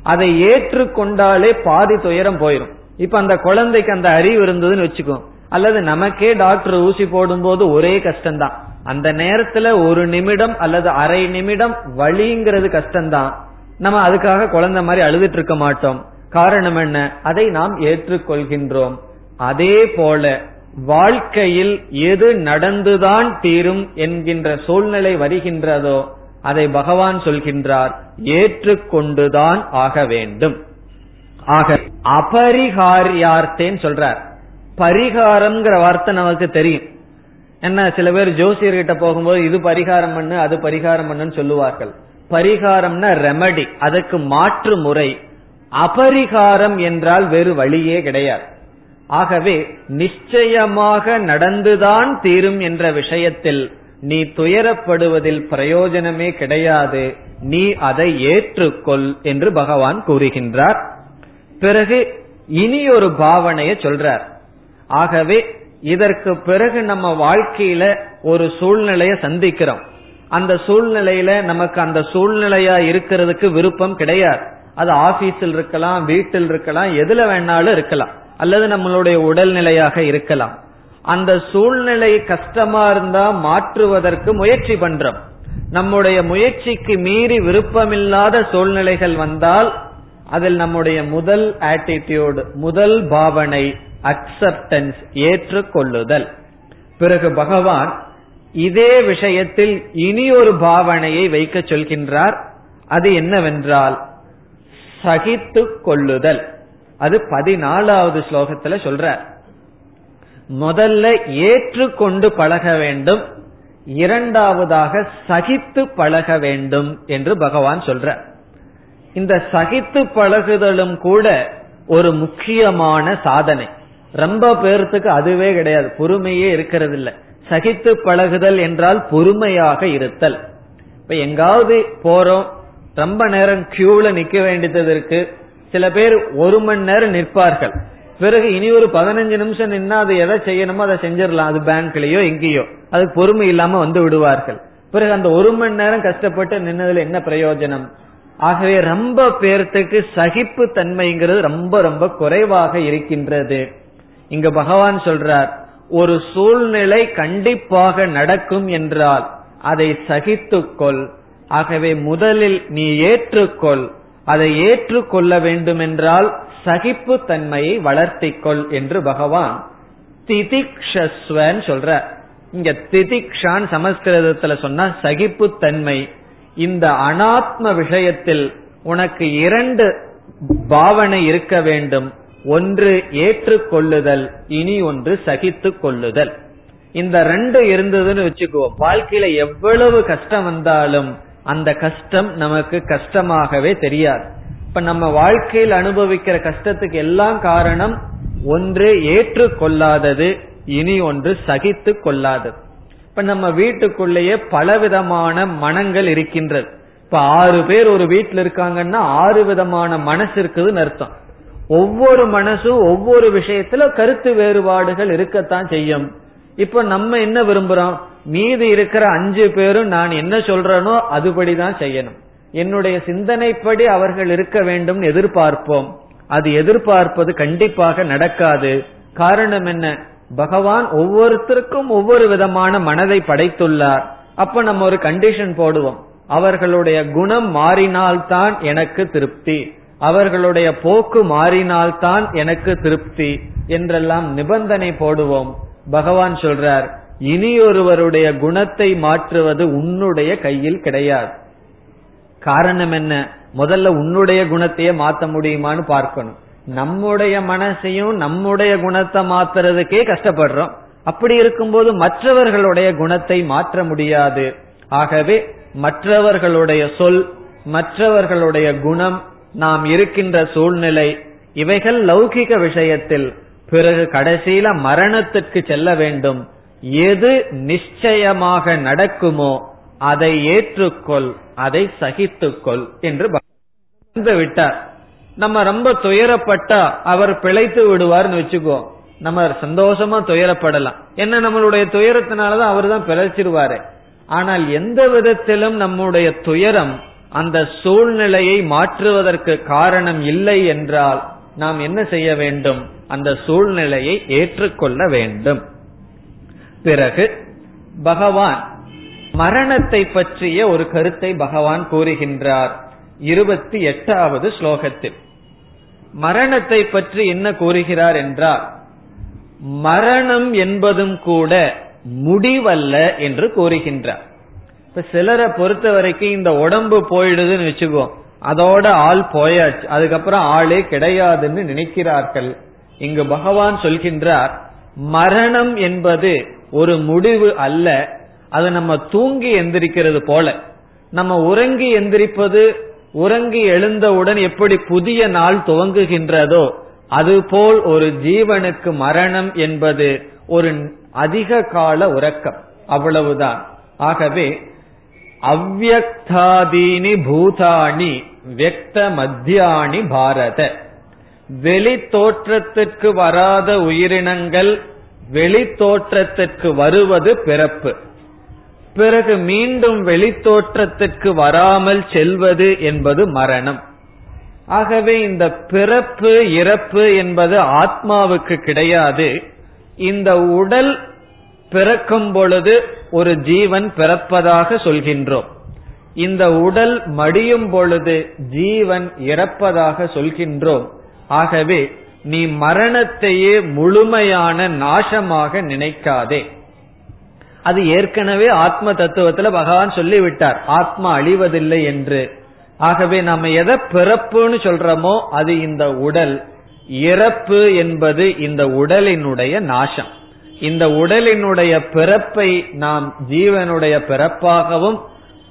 B: அதை ஏற்றுக்கொண்டாலே பாதி துயரம் போயிடும் இப்ப அந்த குழந்தைக்கு அந்த அறிவு இருந்ததுன்னு வச்சுக்கோ. அல்லது நமக்கே டாக்டர் ஊசி போடும்போது ஒரே கஷ்டம்தான். அந்த நேரத்துல ஒரு நிமிடம் அல்லது அரை நிமிடம் வழிங்கிறது கஷ்டம்தான். நம்ம அதுக்காக குழந்தை மாதிரி அழுதுட்டு இருக்க மாட்டோம். காரணம் என்ன? அதை நாம் ஏற்றுக்கொள்கின்றோம். அதே போல வாழ்க்கையில் எது நடந்துதான் தீரும் என்கின்ற சூழ்நிலை வருகின்றதோ அதை பகவான் சொல்கின்றார் ஏற்றுக்கொண்டுதான் ஆக வேண்டும். ஆக அபரிகாரியார்த்தேன்னு சொல்றார். பரிகாரம்ங்கிற வார்த்தை நமக்கு தெரியும். என்ன சில பேர் ஜோசியர்கிட்ட போகும்போது இது பரிகாரம் பண்ணு அது பரிகாரம் பண்ணுன்னு சொல்லுவார்கள். பரிகாரம்னா ரெமடி அதுக்கு மாற்று முறை. அபரிகாரம் என்றால் வேறு வழியே கிடையாது. ஆகவே நிச்சயமாக நடந்துதான் தீரும் என்ற விஷயத்தில் நீ துயரப்படுவதில் பிரயோஜனமே கிடையாது. நீ அதை ஏற்றுக்கொள் என்று பகவான் கூறுகின்றார். பிறகு இனி ஒரு பாவனையை சொல்றார். ஆகவே இதற்கு பிறகு நம்ம வாழ்க்கையில ஒரு சூழ்நிலைய சந்திக்கிறோம். அந்த சூழ்நிலையில நமக்கு அந்த சூழ்நிலையா இருக்கிறதுக்கு விருப்பம் கிடையாது. அது ஆபீஸில் இருக்கலாம் வீட்டில் இருக்கலாம் எதுல வேணாலும் இருக்கலாம். அல்லது நம்மளுடைய உடல்நிலையாக இருக்கலாம். அந்த சூழ்நிலை கஷ்டமா இருந்தா மாற்றுவதற்கு முயற்சி பண்றோம். நம்முடைய முயற்சிக்கு மீறி விருப்பமில்லாத சூழ்நிலைகள் வந்தால் அதில் நம்முடைய முதல் ஆட்டிடியூடு முதல் பாவனை அக்செப்டன்ஸ் ஏற்றுக்கொள்ளுதல். பிறகு பகவான் இதே விஷயத்தில் இனி ஒரு பாவனையை வைக்க சொல்கின்றார். அது என்னவென்றால் சகித்து கொள்ளுதல். அது பதினாலாவது ஸ்லோகத்துல சொல்ற. முதல்ல ஏற்றுக்கொண்டு பழக வேண்டும். இரண்டாவதாக சகித்து பழக வேண்டும் என்று பகவான் சொல்ற. இந்த சகித்து பழகுதலும் கூட ஒரு முக்கியமான சாதனை. ரொம்ப பேர்த்துக்கு அதுவே கிடையாது. பொறுமையே இருக்கிறது இல்ல சகித்து பழகுதல் என்றால் பொறுமையாக இருத்தல். இப்ப எங்காவது போறோம் ரொம்ப நேரம் கியூல நிக்க வேண்டியது இருக்கு. சில பேர் ஒரு மணி நேரம் நிற்பார்கள். பிறகு இனி ஒரு பதினஞ்சு நிமிஷம் நின்னா அது எதை செய்யணுமோ அதை செஞ்சிடலாம். அது பேங்க்லயோ எங்கேயோ. அதுக்கு பொறுமை இல்லாம வந்து விடுவார்கள். பிறகு அந்த ஒரு மணி நேரம் கஷ்டப்பட்டு நின்னதுல என்ன பிரயோஜனம்? ஆகவே ரொம்ப பேர்த்துக்கு சகிப்பு தன்மைங்கிறது ரொம்ப ரொம்ப குறைவாக இருக்கின்றது. இங்க பகவான் சொல்றார் ஒரு சூழ்நிலை கண்டிப்பாக நடக்கும் என்றால் அதை சகித்துக்கொள். ஆகவே முதலில் நீ ஏற்றுக்கொள். அதை ஏற்றுக்கொள்ள வேண்டுமென்றால் சகிப்பு தன்மையை வளர்த்திக்கொள் என்று பகவான் திதிக்ஷஸ்வன் சொல்ற இங்க திதிக்ஷான் சமஸ்கிருதத்துல சொன்னா சகிப்பு தன்மை. இந்த அனாத்ம விஷயத்தில் உனக்கு இரண்டு பாவனை இருக்க வேண்டும். ஒன்று ஏற்றுக்கொள்ளுதல் இனி ஒன்று சகித்து கொள்ளுதல் இந்த ரெண்டு இருந்ததுன்னு வச்சுக்குவோம். வாழ்க்கையில எவ்வளவு கஷ்டம் வந்தாலும் அந்த கஷ்டம் நமக்கு கஷ்டமாகவே தெரியாது. இப்ப நம்ம வாழ்க்கையில் அனுபவிக்கிற கஷ்டத்துக்கு எல்லாம் காரணம் ஒன்று ஏற்றுக்கொள்ளாதது இனி ஒன்று சகித்து கொள்ளாதது இப்ப நம்ம வீட்டுக்குள்ளேயே பலவிதமான மனங்கள் இருக்கின்றது. இப்ப ஆறு பேர் ஒரு வீட்டில் இருக்காங்கன்னா ஆறு விதமான மனசு இருக்குதுன்னு அர்த்தம். ஒவ்வொரு மனசும் ஒவ்வொரு விஷயத்துல கருத்து வேறுபாடுகள் இருக்கத்தான் செய்யும். இப்ப நம்ம என்ன விரும்புறோம்? மீதி இருக்கிற அஞ்சு பேரும் நான் என்ன சொல்றேனோ அதுபடிதான் செய்யணும். என்னுடைய சிந்தனைப்படி அவர்கள் இருக்க வேண்டும் எதிர்பார்ப்போம். அது எதிர்பார்ப்பது கண்டிப்பாக நடக்காது. காரணம் என்ன? பகவான் ஒவ்வொருத்தருக்கும் ஒவ்வொரு விதமான மனதை படைத்துள்ளார். அப்ப நம்ம ஒரு கண்டிஷன் போடுவோம். அவர்களுடைய குணம் மாறினால்தான் எனக்கு திருப்தி. அவர்களுடைய போக்கு மாறினால்தான் எனக்கு திருப்தி என்றெல்லாம் நிபந்தனை போடுவோம். பகவான் சொல்றார் இனியொருவருடைய குணத்தை மாற்றுவது உன்னுடைய கையில் கிடையாது. காரணம் என்ன? முதல்ல உன்னுடைய குணத்தையே மாத்த முடியுமான்னு பார்க்கணும். நம்முடைய மனசையும் நம்முடைய குணத்தை மாத்துறதுக்கே கஷ்டப்படுறோம். அப்படி இருக்கும்போது மற்றவர்களுடைய குணத்தை மாற்ற முடியாது. ஆகவே மற்றவர்களுடைய சொல் மற்றவர்களுடைய குணம் நாம் இருக்கின்ற சூழ்நிலை இவைகள் லௌகிக விஷயத்தில் பிறகு கடைசியில மரணத்திற்கு செல்ல வேண்டும். எது நிச்சயமாக நடக்குமோ அதை ஏற்றுக்கொள் அதை சகித்துக்கொள் என்று விட்டார். நம்ம ரொம்ப துயரப்பட்டா அவர் பிழைத்து விடுவார்னு வச்சுக்கோ நம்ம சந்தோஷமா துயரப்படலாம். என்ன நம்மளுடைய துயரத்தினாலதான் அவர் தான் பிழைச்சிருவாரு. ஆனால் எந்த விதத்திலும் நம்முடைய துயரம் அந்த சூழ்நிலையை மாற்றுவதற்கு காரணம் இல்லை என்றால் நாம் என்ன செய்ய வேண்டும்? அந்த சூழ்நிலையை ஏற்றுக்கொள்ள வேண்டும். பிறகு பகவான் மரணத்தை பற்றிய ஒரு கருத்தை பகவான் கூறுகின்றார். இருபத்தி எட்டாவது ஸ்லோகத்தில். மரணத்தை பற்றி என்ன கூறுகிறார் என்றால் மரணம் என்பதும் கூட முடிவல்ல என்று கூறுகின்றார். இப்ப சிலரை பொறுத்த வரைக்கும் இந்த உடம்பு போயிடுதுன்னு வச்சுக்கோ. அதோட ஆள் போயாச்சு. அதுக்கப்புறம் ஆளே கிடையாதுன்னு நினைக்கிறார்கள். இங்கு பகவான் சொல்கின்றார் மரணம் என்பது ஒரு முடிவு அல்ல. அது நம்ம தூங்கி எந்திரிக்கிறது போல. நம்ம உறங்கி எந்திரிப்பது உறங்கி எழுந்தவுடன் எப்படி புதிய நாள் துவங்குகின்றதோ அதுபோல் ஒரு ஜீவனுக்கு மரணம் என்பது ஒரு அதிக கால உறக்கம். அவ்வளவுதான். ஆகவே அவ்வக்தாதீனி பூதாணி வெக்த மத்தியாணி பாரத. வெளி தோற்றத்திற்கு வராத உயிரினங்கள் வெளி தோற்றத்திற்கு வருவது பிறப்பு. பிறகு மீண்டும் வெளித்தோற்றத்திற்கு வராமல் செல்வது என்பது மரணம். ஆகவே இந்த பிறப்பு இறப்பு என்பது ஆத்மாவுக்கு கிடையாது. இந்த உடல் பிறக்கும் பொழுது ஒரு ஜீவன் பிறப்பதாக சொல்கின்றோம். இந்த உடல் மடியும் பொழுது ஜீவன் இறப்பதாக சொல்கின்றோம். ஆகவே நீ மரணத்தையே முழுமையான நாசமாக நினைக்காதே. அது ஏற்கனவே ஆத்ம தத்துவத்துல பகவான் சொல்லிவிட்டார். ஆத்மா அழிவதில்லை என்று. ஆகவே நம்ம எதை பிறப்புன்னு சொல்றோமோ அது இந்த உடல். இறப்பு என்பது இந்த உடலினுடைய நாசம். இந்த உடலினுடைய பிறப்பை நாம் ஜீவனுடைய பிறப்பாகவும்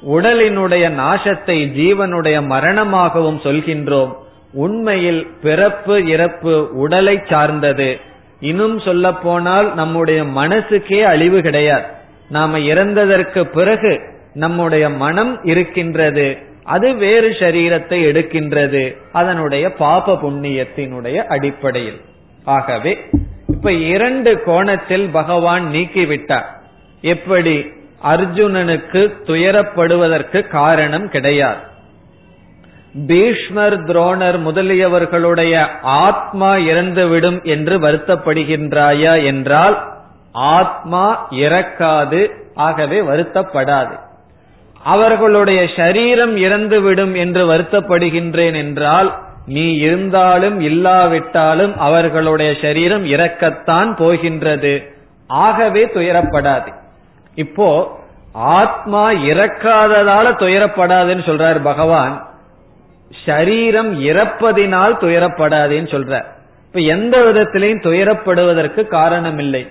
B: உடலினுடைய நாசத்தை ஜீவனுடைய மரணமாகவும் சொல்கின்றோம். உண்மையில் பிறப்பு இறப்பு உடலை சார்ந்தது. இன்னும் சொல்ல போனால் நம்முடைய மனசுக்கே அழிவு கிடையாது. நாம இறந்ததற்கு பிறகு நம்முடைய மனம் இருக்கின்றது. அது வேறு சரீரத்தை எடுக்கின்றது. அதனுடைய பாப புண்ணியத்தினுடைய அடிப்படையில். ஆகவே இப்ப இரண்டு கோணத்தில் பகவான் நீக்கிவிட்டார். எப்படி? அர்ஜுனனுக்கு துயரப்படுவதற்கு காரணம் கிடையாது. பீஷ்மர் துரோணர் முதலியவர்களுடைய ஆத்மா இறந்துவிடும் என்று வருத்தப்படுகின்றாயா என்றால் ஆத்மா இறக்காது ஆகவே வருத்தப்படாது. அவர்களுடைய சரீரம் இறந்துவிடும் என்று வருத்தப்படுகின்றேன் என்றால் நீ இருந்தாலும் இல்லாவிட்டாலும் அவர்களுடைய சரீரம் இறக்கத்தான் போகின்றது. ஆகவே துயரப்படாது. இப்போ ஆத்மா இறக்காததால துயரப்படாதுன்னு சொல்றார் பகவான். ஷரீரம் இறப்பதினால் துயரப்படாதுன்னு சொல்றார். இப்ப எந்த விதத்திலையும் துயரப்படுவதற்கு காரணம் இல்லை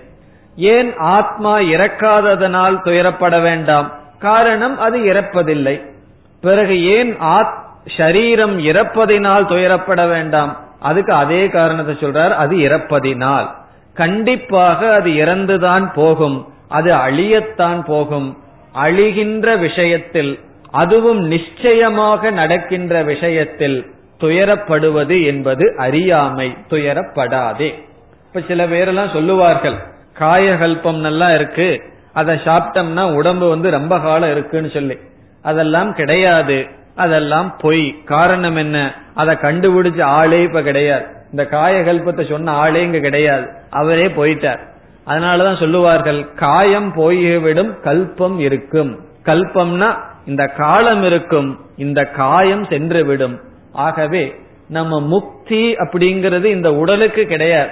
B: ஏன் ஆத்மா இறக்காததனால் துயரப்பட வேண்டாம்? காரணம் அது இறப்பதில்லை. பிறகு ஏன் ஆத் ஷரீரம் இறப்பதினால் துயரப்பட வேண்டாம். அதுக்கு அதே காரணத்தை சொல்றார் அது இறப்பதினால். கண்டிப்பாக அது இறந்துதான் போகும். அது அழியத்தான் போகும். அழிகின்ற விஷயத்தில் அதுவும் நிச்சயமாக நடக்கின்ற விஷயத்தில் துயரப்படுவது என்பது அறியாமை துயரப்படாதே. இப்ப சில பேரெல்லாம் சொல்லுவார்கள் காயகல்பம் நல்லா இருக்கு அதை சாப்பிட்டோம்னா உடம்பு வந்து ரொம்ப காலம் இருக்குன்னு சொல்லி. அதெல்லாம் கிடையாது. அதெல்லாம் பொய். காரணம் என்ன? அதை கண்டுபிடிச்ச ஆளே இப்ப கிடையாது. இந்த காயகல்பத்தை சொன்ன ஆளே இங்க கிடையாது. அவரே போயிட்டார். அதனாலதான் சொல்லுவார்கள் காயம் போய்விடும் கல்பம் இருக்கும். கல்பம்னா இந்த காலம் இருக்கும் இந்த காயம் சென்று விடும் ஆகவே நம்ம முக்தி அப்படிங்கிறது இந்த உடலுக்கு கிடையாது.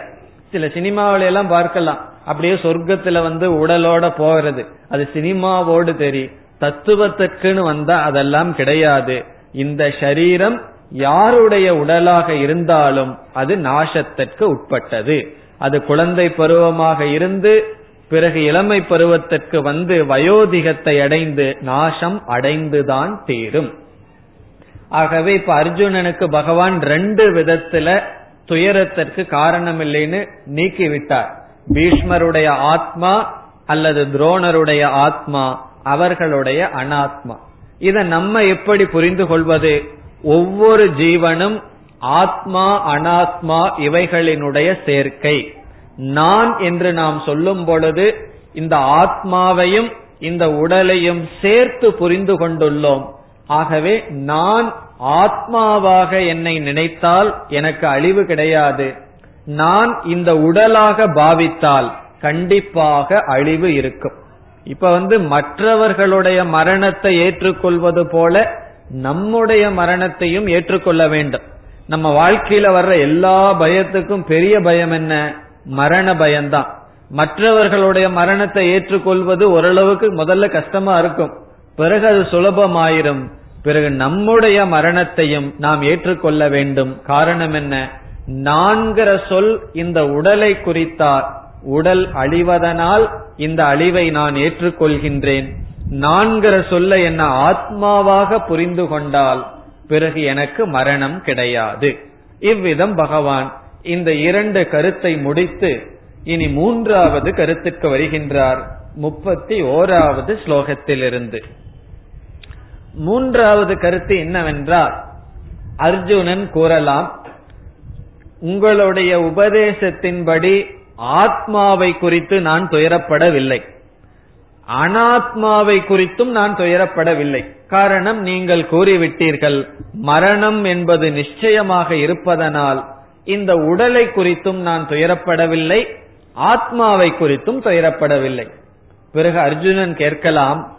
B: சில சினிமாவில எல்லாம் பார்க்கலாம். அப்படியே சொர்க்கத்துல வந்து உடலோட போகிறது அது சினிமாவோடு தெரியும் தத்துவத்திற்குன்னு வந்தா அதெல்லாம் கிடையாது. இந்த சரீரம் யாருடைய உடலாக இருந்தாலும் அது நாசத்திற்கு உட்பட்டது. அது குழந்தை பருவமாக இருந்து பிறகு இளமை பருவத்திற்கு வந்து வயோதிகத்தை அடைந்து நாசம் அடைந்துதான் தீரும். ஆகவே இப்ப அர்ஜுனனுக்கு பகவான் ரெண்டு விதத்துல துயரத்திற்கு காரணம் இல்லைன்னு நீக்கிவிட்டார். பீஷ்மருடைய ஆத்மா அல்லது துரோணருடைய ஆத்மா அவர்களுடைய அனாத்மா. இத நம்ம எப்படி புரிந்து கொள்வது? ஒவ்வொரு ஜீவனும் ஆத்மா அனாத்மா இவைகளினுடைய சேர்க்கை. நான் என்று நாம் சொல்லும் பொழுது இந்த ஆத்மாவையும் இந்த உடலையும் சேர்த்து புரிந்து கொண்டுள்ளோம். ஆகவே நான் ஆத்மாவாக என்னை நினைத்தால் எனக்கு அழிவு கிடையாது. நான் இந்த உடலாக பாவித்தால் கண்டிப்பாக அழிவு இருக்கும். இப்ப வந்து மற்றவர்களுடைய மரணத்தை ஏற்றுக்கொள்வது போல நம்முடைய மரணத்தையும் ஏற்றுக்கொள்ள வேண்டும். நம்ம வாழ்க்கையில வர்ற எல்லா பயத்துக்கும் பெரிய பயம் என்ன? மரண பயம்தான். மற்றவர்களுடைய மரணத்தை ஏற்றுக்கொள்வது ஓரளவுக்கு முதல்ல கஷ்டமா இருக்கும். பிறகு அது சுலபமாயிரும். பிறகு நம்முடைய மரணத்தையும் நாம் ஏற்றுக்கொள்ள வேண்டும். காரணம் என்ன? நான்கிற சொல் இந்த உடலை குறித்தார். உடல் அழிவதனால் இந்த அழிவை நான் ஏற்றுக்கொள்கின்றேன். நான்கிற சொல்ல என்ன ஆத்மாவாக புரிந்து கொண்டால் பிறகு எனக்கு மரணம் கிடையாது. இவ்விதம் பகவான் இந்த இரண்டு கருத்தை முடித்து இனி மூன்றாவது கருத்துக்கு வருகின்றார். முப்பத்தி ஓராவது ஸ்லோகத்திலிருந்து. மூன்றாவது கருத்து என்னவென்றால் அர்ஜுனன் கூறலாம் உங்களுடைய உபதேசத்தின்படி ஆத்மாவை குறித்து நான் துயரப்படவில்லை. அனாத்மாவை குறித்தும் நான் துயரப்படவில்லை. காரணம் நீங்கள் கூறிவிட்டீர்கள் மரணம் என்பது நிச்சயமாக இருப்பதனால் இந்த உடலை குறித்தும் நான் துயரப்படவில்லை ஆத்மாவை குறித்தும் துயரப்படவில்லை. பிறகு அர்ஜுனன் கேட்கலாம்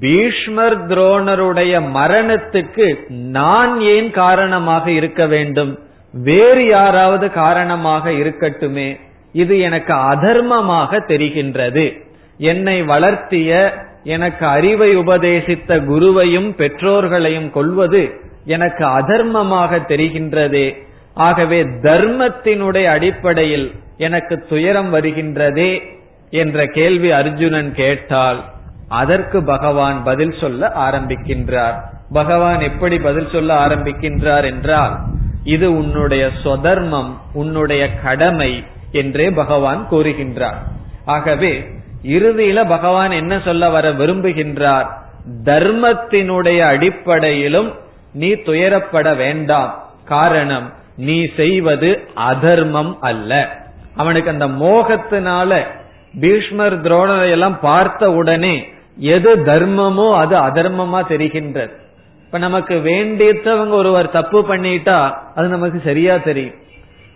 B: பீஷ்மர் துரோணருடைய மரணத்துக்கு நான் ஏன் காரணமாக இருக்க வேண்டும்? வேறு யாராவது காரணமாக இருக்கட்டுமே? இது எனக்கு அதர்மமாக தெரிகின்றது. என்னை வளர்த்திய எனக்கு அறிவை உபதேசித்த குருவையும் பெற்றோர்களையும் கொள்வது எனக்கு அதர்மமாக தெரிகின்றதே. ஆகவே தர்மத்தினுடைய அடிப்படையில் எனக்கு துயரம் வருகின்றதே என்ற கேள்வி அர்ஜுனன் கேட்டால் அதற்கு பகவான் பதில் சொல்ல ஆரம்பிக்கின்றார். பகவான் எப்படி பதில் சொல்ல ஆரம்பிக்கின்றார் என்றால் இது உன்னுடைய சொதர்மம் உன்னுடைய கடமை என்றே பகவான் கூறுகின்றார். ஆகவே இறுதியில பகவான் என்ன சொல்ல வர விரும்புகின்றார்? தர்மத்தினுடைய அடிப்படையிலும் நீ துயரப்பட வேண்டாம். காரணம் நீ செய்வது அதர்மம் அல்ல. அவனுக்கு அந்த மோகத்தினால பீஷ்மர் துரோணரை எல்லாம் பார்த்த உடனே எது தர்மமோ அது அதர்மமா தெரிகின்றது. இப்ப நமக்கு வேண்டியவங்க ஒருவர் தப்பு பண்ணிட்டா அது நமக்கு சரியா தெரியும்.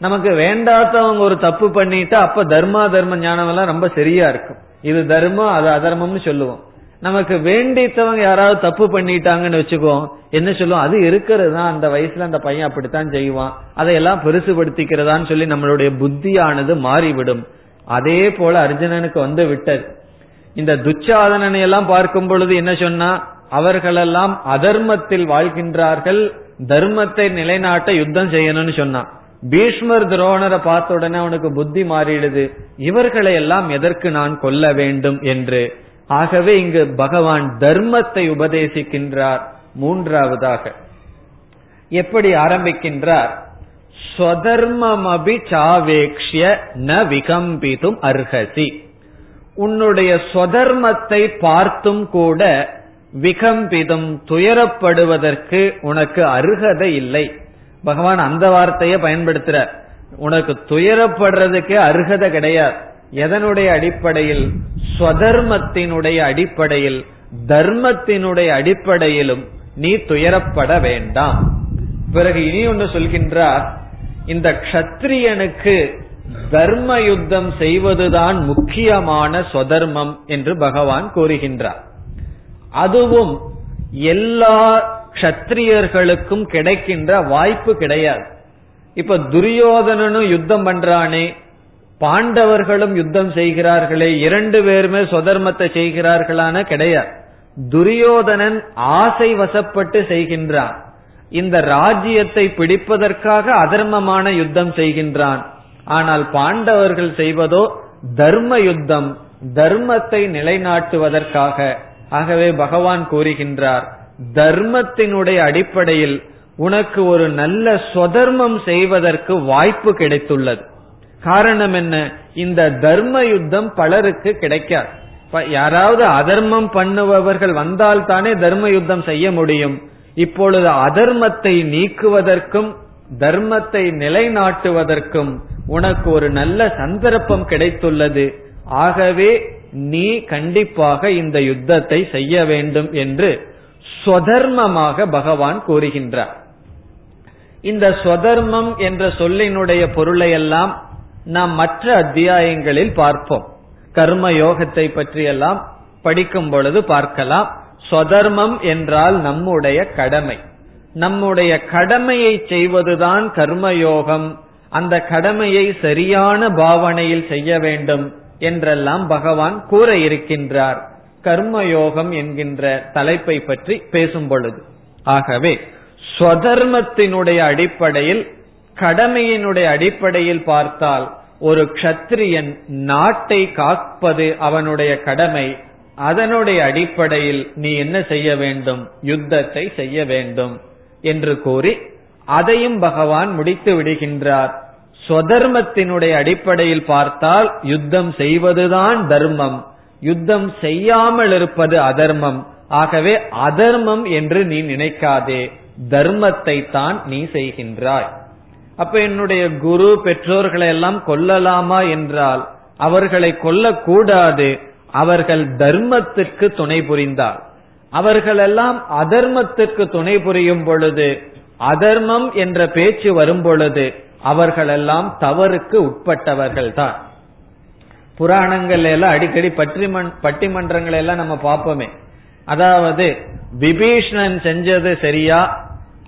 B: நமக்கு வேண்டாதவங்க ஒரு தப்பு பண்ணிட்டா அப்ப தர்மா தர்ம ஞானம் எல்லாம் ரொம்ப சரியா இருக்கும். இது தர்மம் அது அதர்மம்னு சொல்லுவோம். நமக்கு வேண்டித்தவங்க யாராவது தப்பு பண்ணிட்டாங்கன்னு வச்சுக்குவோம் என்ன சொல்லுவோம் அது இருக்கிறது? தான் அந்த வயசுல அந்த பையன் அப்படித்தான் செய்வான். அதையெல்லாம் பெருசுபடுத்திக்கிறதான்னு சொல்லி நம்மளுடைய புத்தியானது மாறிவிடும். அதே போல அர்ஜுனனுக்கு வந்து விட்டது. இந்த துச்சாதனனை எல்லாம் பார்க்கும் பொழுது என்ன சொன்னா அவர்களெல்லாம் அதர்மத்தில் வாழ்கின்றார்கள் தர்மத்தை நிலைநாட்ட யுத்தம் செய்யணும்னு சொன்னான். பீஷ்மர் துரோணரை பார்த்த உடனே அவனுக்கு புத்தி மாறிடுது. இவர்களை எல்லாம் எதற்கு நான் கொல்ல வேண்டும் என்று? ஆகவே இங்கு பகவான் தர்மத்தை உபதேசிக்கின்றார் மூன்றாவதாக. எப்படி ஆரம்பிக்கின்றார்? ஸ்வதர்மமபி சாவேக்ஷ்ய ந விகம்பிதும் அர்ஹசி. உன்னுடைய ஸ்வதர்மத்தை பார்த்தும் கூட விகம்பிதும் துயரப்படுவதற்கு உனக்கு அருகதை இல்லை. பகவான் அந்த வார்த்தையை பயன்படுத்துற. உனக்கு துயரப்படுறதுக்கே அருகதை கிடையாது. எதனுடைய அடிப்படையில்? ஸ்வதர்மத்தினுடைய அடிப்படையில். தர்மத்தினுடைய அடிப்படையிலும் நீ துயரப்பட வேண்டாம். பிறகு இனி ஒன்று சொல்கின்றார் இந்த க்ஷத்ரியனுக்கு தர்ம யுத்தம் செய்வதுதான் முக்கியமான சொதர்மம் என்று பகவான் கூறுகின்றார். அதுவும் எல்லா கஷத்திரியர்களுக்கும் கிடைக்கின்ற வாய்ப்பு கிடையாது. இப்ப துரியோதனனும் யுத்தம் பண்றானே பாண்டவர்களும் யுத்தம் செய்கிறார்களே இரண்டு பேருமே சொதர்மத்தை செய்கிறார்களான கிடையாது. துரியோதனன் ஆசை வசப்பட்டு செய்கின்றான். இந்த ராஜ்யத்தை பிடிப்பதற்காக அதர்மமான யுத்தம் செய்கின்றான். ஆனால் பாண்டவர்கள் செய்வதோ தர்ம யுத்தம் தர்மத்தை நிலைநாட்டுவதற்காக. ஆகவே பகவான் கூறுகின்றார் தர்மத்தினுடைய அடிப்படையில் உனக்கு ஒரு நல்ல சொதர்மம் செய்வதற்கு வாய்ப்பு கிடைத்துள்ளது. காரணம் என்ன? இந்த தர்ம யுத்தம் பலருக்கு கிடைக்காது. யாராவது அதர்மம் பண்ணுபவர்கள் வந்தால் தானே தர்ம யுத்தம் செய்ய முடியும். இப்பொழுது அதர்மத்தை நீக்குவதற்கும் தர்மத்தை நிலைநாட்டுவதற்கும் உனக்கு ஒரு நல்ல சந்தர்ப்பம் கிடைத்துள்ளது. ஆகவே நீ கண்டிப்பாக இந்த யுத்தத்தை செய்ய வேண்டும் என்று ஸ்வதர்மமாக பகவான் கூறுகின்றார். இந்த ஸ்வதர்மம் என்ற சொல்லினுடைய பொருளை எல்லாம் நாம் மற்ற அத்தியாயங்களில் பார்ப்போம். கர்ம யோகத்தை பற்றியெல்லாம் படிக்கும் பொழுது பார்க்கலாம். ஸ்வதர்மம் என்றால் நம்முடைய கடமை. நம்முடைய கடமையை செய்வதுதான் கர்மயோகம் அந்த கடமையை சரியான பாவனையில் செய்ய வேண்டும் என்றெல்லாம் பகவான் கூற இருக்கின்றார். கர்மயோகம் என்கின்ற தலைப்பை பற்றி பேசும் பொழுது ஆகவே ஸ்வதர்மத்தினுடைய அடிப்படையில் கடமையினுடைய அடிப்படையில் பார்த்தால் ஒரு க்ஷத்ரியன் நாட்டை காப்பது அவனுடைய கடமை அதனுடைய அடிப்படையில் நீ என்ன செய்ய வேண்டும் யுத்தத்தை செய்ய வேண்டும் என்று கூறி அதையும் பகவான் முடித்து விடுகின்றார். ஸ்வதர்மத்தினுடைய அடிப்படையில் பார்த்தால் யுத்தம் செய்வதுதான் தர்மம். யுத்தம் செய்யாமல் இருப்பது அதர்மம். ஆகவே அதர்மம் என்று நீ நினைக்காதே. தர்மத்தை தான் நீ செய்கின்றாய். அப்ப என்னுடைய குரு பெற்றோர்களை எல்லாம் கொல்லலாமா என்றால் அவர்களை கொல்லக்கூடாது. அவர்கள் தர்மத்திற்கு துணை புரிந்தார். அவர்களெல்லாம் அதர்மத்திற்கு துணை புரியும் பொழுது அதர்மம் என்ற பேச்சு வரும் பொழுது அவர்களெல்லாம் தவறுக்கு உட்பட்டவர்கள் தான் புராணங்கள் எல்லாம் அடிக்கடி பட்டிமன் பட்டிமன்றங்கள் எல்லாம் நம்ம பார்ப்போமே. அதாவது விபீஷ்ணன் செஞ்சது சரியா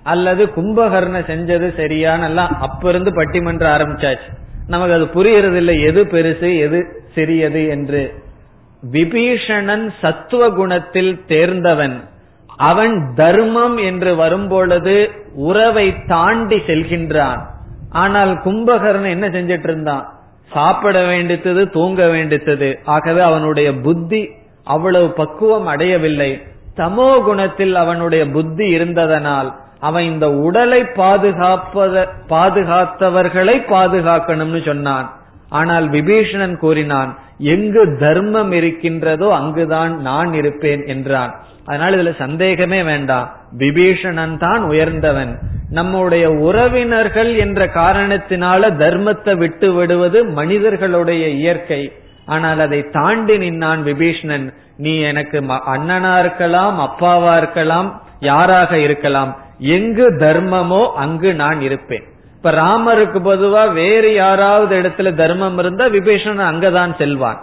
B: அல்லது கும்பகர்ண செஞ்சது சரியான்னு எல்லாம் அப்ப இருந்து பட்டிமன்றம் ஆரம்பிச்சாச்சு. நமக்கு அது புரியறது இல்லை எது பெருசு எது சிறியது என்று. விபீஷணன் சத்துவ குணத்தில் தேர்ந்தவன். அவன் தர்மம் என்று வரும்பொழுது உறவை தாண்டி செல்கின்றான். ஆனால் கும்பகர்ணன் என்ன செஞ்சிட்டு இருந்தான் சாப்பிட வேண்டித்தது தூங்க வேண்டித்தது. ஆகவே அவனுடைய புத்தி அவ்வளவு பக்குவம் அடையவில்லை. தமோ குணத்தில் அவனுடைய புத்தி இருந்ததனால் அவன் இந்த உடலை பாதுகாப்பத பாதுகாத்தவர்களை பாதுகாக்கணும்னு சொன்னான். ஆனால் விபீஷணன் கூறினான் எங்கு தர்மம் இருக்கின்றதோ அங்குதான் நான் இருப்பேன் என்றான். அதனால் இதுல சந்தேகமே வேண்டாம். விபீஷணன் தான் உயர்ந்தவன். நம்முடைய உறவினர்கள் என்ற காரணத்தினால தர்மத்தை விட்டு விடுவது மனிதர்களுடைய இயற்கை. ஆனால் அதை தாண்டி நின்னான் விபீஷ்ணன். நீ எனக்கு அண்ணனா இருக்கலாம் அப்பாவா இருக்கலாம் யாராக இருக்கலாம். எங்கு தர்மமோ அங்கு நான் இருப்பேன். இப்ப ராமருக்கு பொதுவா வேறு யாராவது இடத்துல தர்மம் இருந்தா விபீஷணன் அங்கதான் செல்வான்.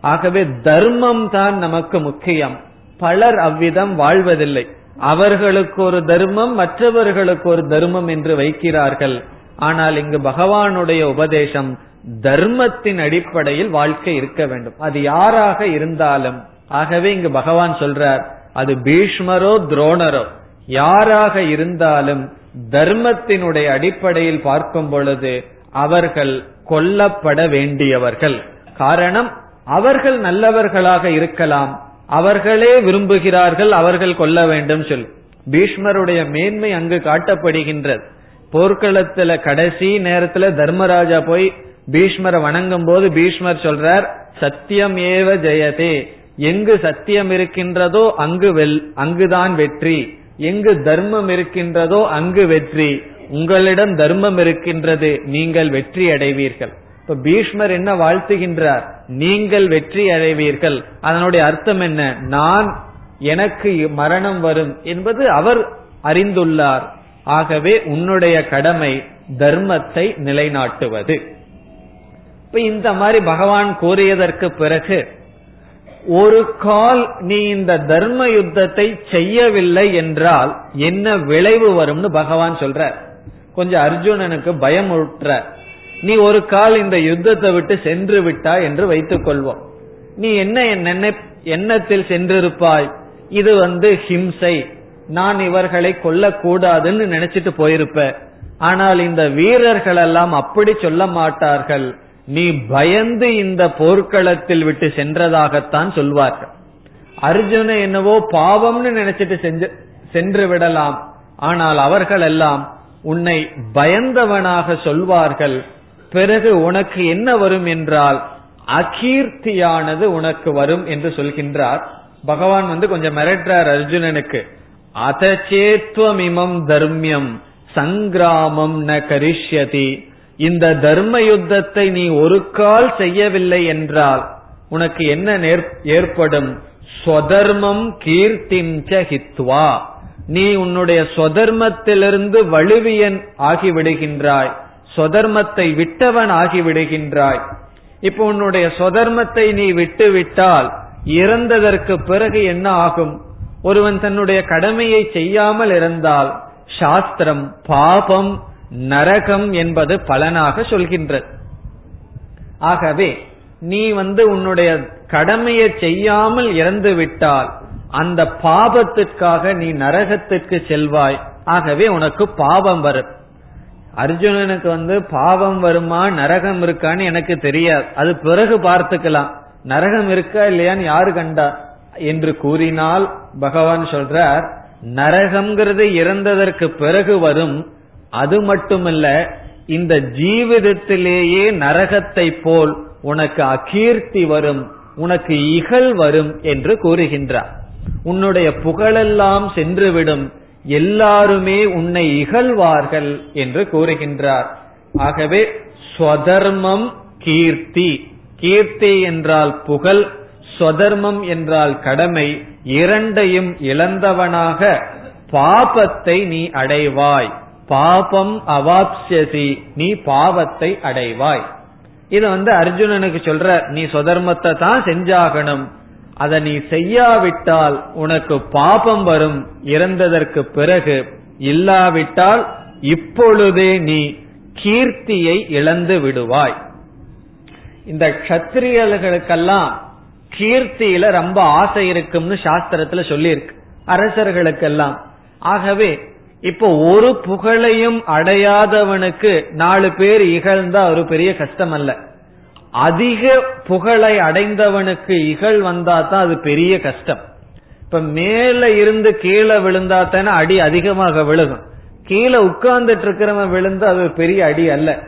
B: ஆகவே தர்மம் தான் நமக்கு முக்கியம். பலர் அவ்விதம் வாழ்வதில்லை. அவர்களுக்கு ஒரு தர்மம் மற்றவர்களுக்கு ஒரு தர்மம் என்று வைக்கிறார்கள். ஆனால் இங்கு பகவானுடைய உபதேசம் தர்மத்தின் அடிப்படையில் வாழ்க்கை இருக்க வேண்டும். அது யாராக இருந்தாலும் ஆகவே இங்கு பகவான் சொல்றார் அது பீஷ்மரோ துரோணரோ. யாராக இருந்தாலும் தர்மத்தினுடைய அடிப்படையில் பார்க்கும் பொழுது அவர்கள் கொல்லப்பட வேண்டியவர்கள். காரணம் அவர்கள் நல்லவர்களாக இருக்கலாம் அவர்களே விரும்புகிறார்கள் அவர்கள் கொல்ல வேண்டும் சொல். பீஷ்மருடைய மேன்மை அங்கு காட்டப்படுகின்றது. போர்க்களத்துல கடைசி நேரத்துல தர்மராஜா போய் பீஷ்மரை வணங்கும் போது பீஷ்மர் சொல்றார் சத்தியம் ஏவ ஜெயதே. எங்கு சத்தியம் இருக்கின்றதோ அங்கு வெல் அங்குதான் வெற்றி. எங்கு தர்மம் இருக்கின்றதோ அங்கு வெற்றி. உங்களிடம் தர்மம் இருக்கின்றது நீங்கள் வெற்றி அடைவீர்கள் இப்ப பீஷ்மர் என்ன வாழ்த்துகின்றார்? நீங்கள் வெற்றி அடைவீர்கள். அதனுடைய அர்த்தம் என்ன? நான் எனக்கு மரணம் வரும் என்பது அவர் அறிந்துள்ளார். ஆகவே உன்னுடைய கடமை தர்மத்தை நிலைநாட்டுவது. இப்ப இந்த மாதிரி பகவான் கூறியதற்கு பிறகு ஒரு கால் நீ இந்த தர்ம யுத்தத்தை செய்யவில்லை என்றால் என்ன விளைவு வரும்னு பகவான் சொல்ற கொஞ்சம் அர்ஜுனனுக்கு பயம் நீ ஒரு கால் இந்த யுத்தத்தை விட்டு சென்று விட்டாய் என்று வைத்துக் கொள்வோம். நீ என்ன எண்ணத்தில் சென்றிருப்பாய்? இது வந்து ஹிம்சை. நான் இவர்களை கொல்லக்கூடாதுன்னு நினைச்சிட்டு போயிருப்ப. ஆனால் இந்த வீரர்கள் எல்லாம் அப்படி சொல்ல மாட்டார்கள். நீ பயந்து இந்த போர்க்களத்தில் விட்டு சென்றதாகத்தான் சொல்வார்கள். அர்ஜுன என்னவோ பாவம்னு நினைச்சிட்டு செஞ்சு சென்று விடலாம். ஆனால் அவர்கள் எல்லாம் உன்னை பயந்தவனாக சொல்வார்கள். பிறகு உனக்கு என்ன வரும் என்றால் அகீர்த்தியானது உனக்கு வரும் என்று சொல்கின்றார். பகவான் வந்து கொஞ்சம் மிரட்டுறார் அர்ஜுனனுக்கு. அதச்சேத்வமிமம் தர்மியம் சங்கிராமம் ந கரிஷ்யதி. இந்த தர்ம யுத்தத்தை நீ ஒரு கால் செய்யவில்லை என்றால் உனக்கு என்ன ஏற்படும்? ஸ்வதர்மம் கீர்த்திஞ்ச ஹித்வா. நீ உன்னுடைய சொதர்மத்திலிருந்து வலுவியன் ஆகிவிடுகின்றாய். சொதர்மத்தை விட்டவன் ஆகிவிடுகின்றாய். இப்போ உன்னுடைய சொதர்மத்தை நீ விட்டு விட்டால் இறந்ததற்கு பிறகு என்ன ஆகும்? ஒருவன் தன்னுடைய கடமையை செய்யாமல் இருந்தால் சாஸ்திரம் பாபம் நரகம் என்பது பலனாக சொல்கின்றது. ஆகவே நீ வந்து உன்னுடைய கடமையை செய்யாமல் இறந்து விட்டால் அந்த பாபத்திற்காக நீ நரகத்திற்கு செல்வாய். ஆகவே உனக்கு பாவம் வரும். அர்ஜுனனுக்கு வந்து பாவம் வருமா நரகம் இருக்கான்னு எனக்கு தெரியாது. அது பிறகு பார்த்துக்கலாம். நரகம் இருக்கா இல்லையான்னு யாரு கண்டா? என்று கூறினால் பகவான் சொல்றார் நரகம்ங்கிறது இறந்ததற்கு பிறகு வரும். அது மட்டுமல்ல இந்த ஜீவிதத்திலேயே நரகத்தை போல் உனக்கு அகீர்த்தி வரும் உனக்கு இகழ் வரும் என்று கூறுகின்றார். உன்னுடைய புகழெல்லாம் சென்றுவிடும். எல்லாருமே உன்னை இகழ்வார்கள் என்று கூறுகின்றார். ஆகவே ஸ்வதர்மம் கீர்த்தி. கீர்த்தி என்றால் புகழ் ஸ்வதர்மம் என்றால் கடமை இரண்டையும் இழந்தவனாக பாபத்தை நீ அடைவாய். பாபம் அவாப்சதி நீ பாவத்தை அடைவாய். இது வந்து அர்ஜுனனுக்கு சொல்ற நீ சொதர்மத்தை தான் செஞ்சாகணும். அதை நீ செய்யாவிட்டால் உனக்கு பாபம் வரும். இறந்ததற்கு பிறகு இல்லாவிட்டால் இப்பொழுதே நீ கீர்த்தியை இழந்து விடுவாய். இந்த கத்திரியர்களுக்கெல்லாம் கீர்த்தியில ரொம்ப ஆசை இருக்கும்னு சாஸ்திரத்துல சொல்லியிருக்கு. அரசர்களுக்கெல்லாம். ஆகவே இப்போ ஒரு புகழையும் அடையாதவனுக்கு நாலு பேர் இகழ்ந்தா ஒரு பெரிய கஷ்டம் அல்ல அதிக புகழை அடைந்தவனுக்கு இகழ் வந்தா தான் அது பெரிய கஷ்டம். இப்ப மேல இருந்து கீழே விழுந்தா தானே அடி அதிகமாக விழுகும். கீழே உட்கார்ந்துட்டு இருக்கிறவன் விழுந்து அது ஒரு பெரிய அடி அல்ல.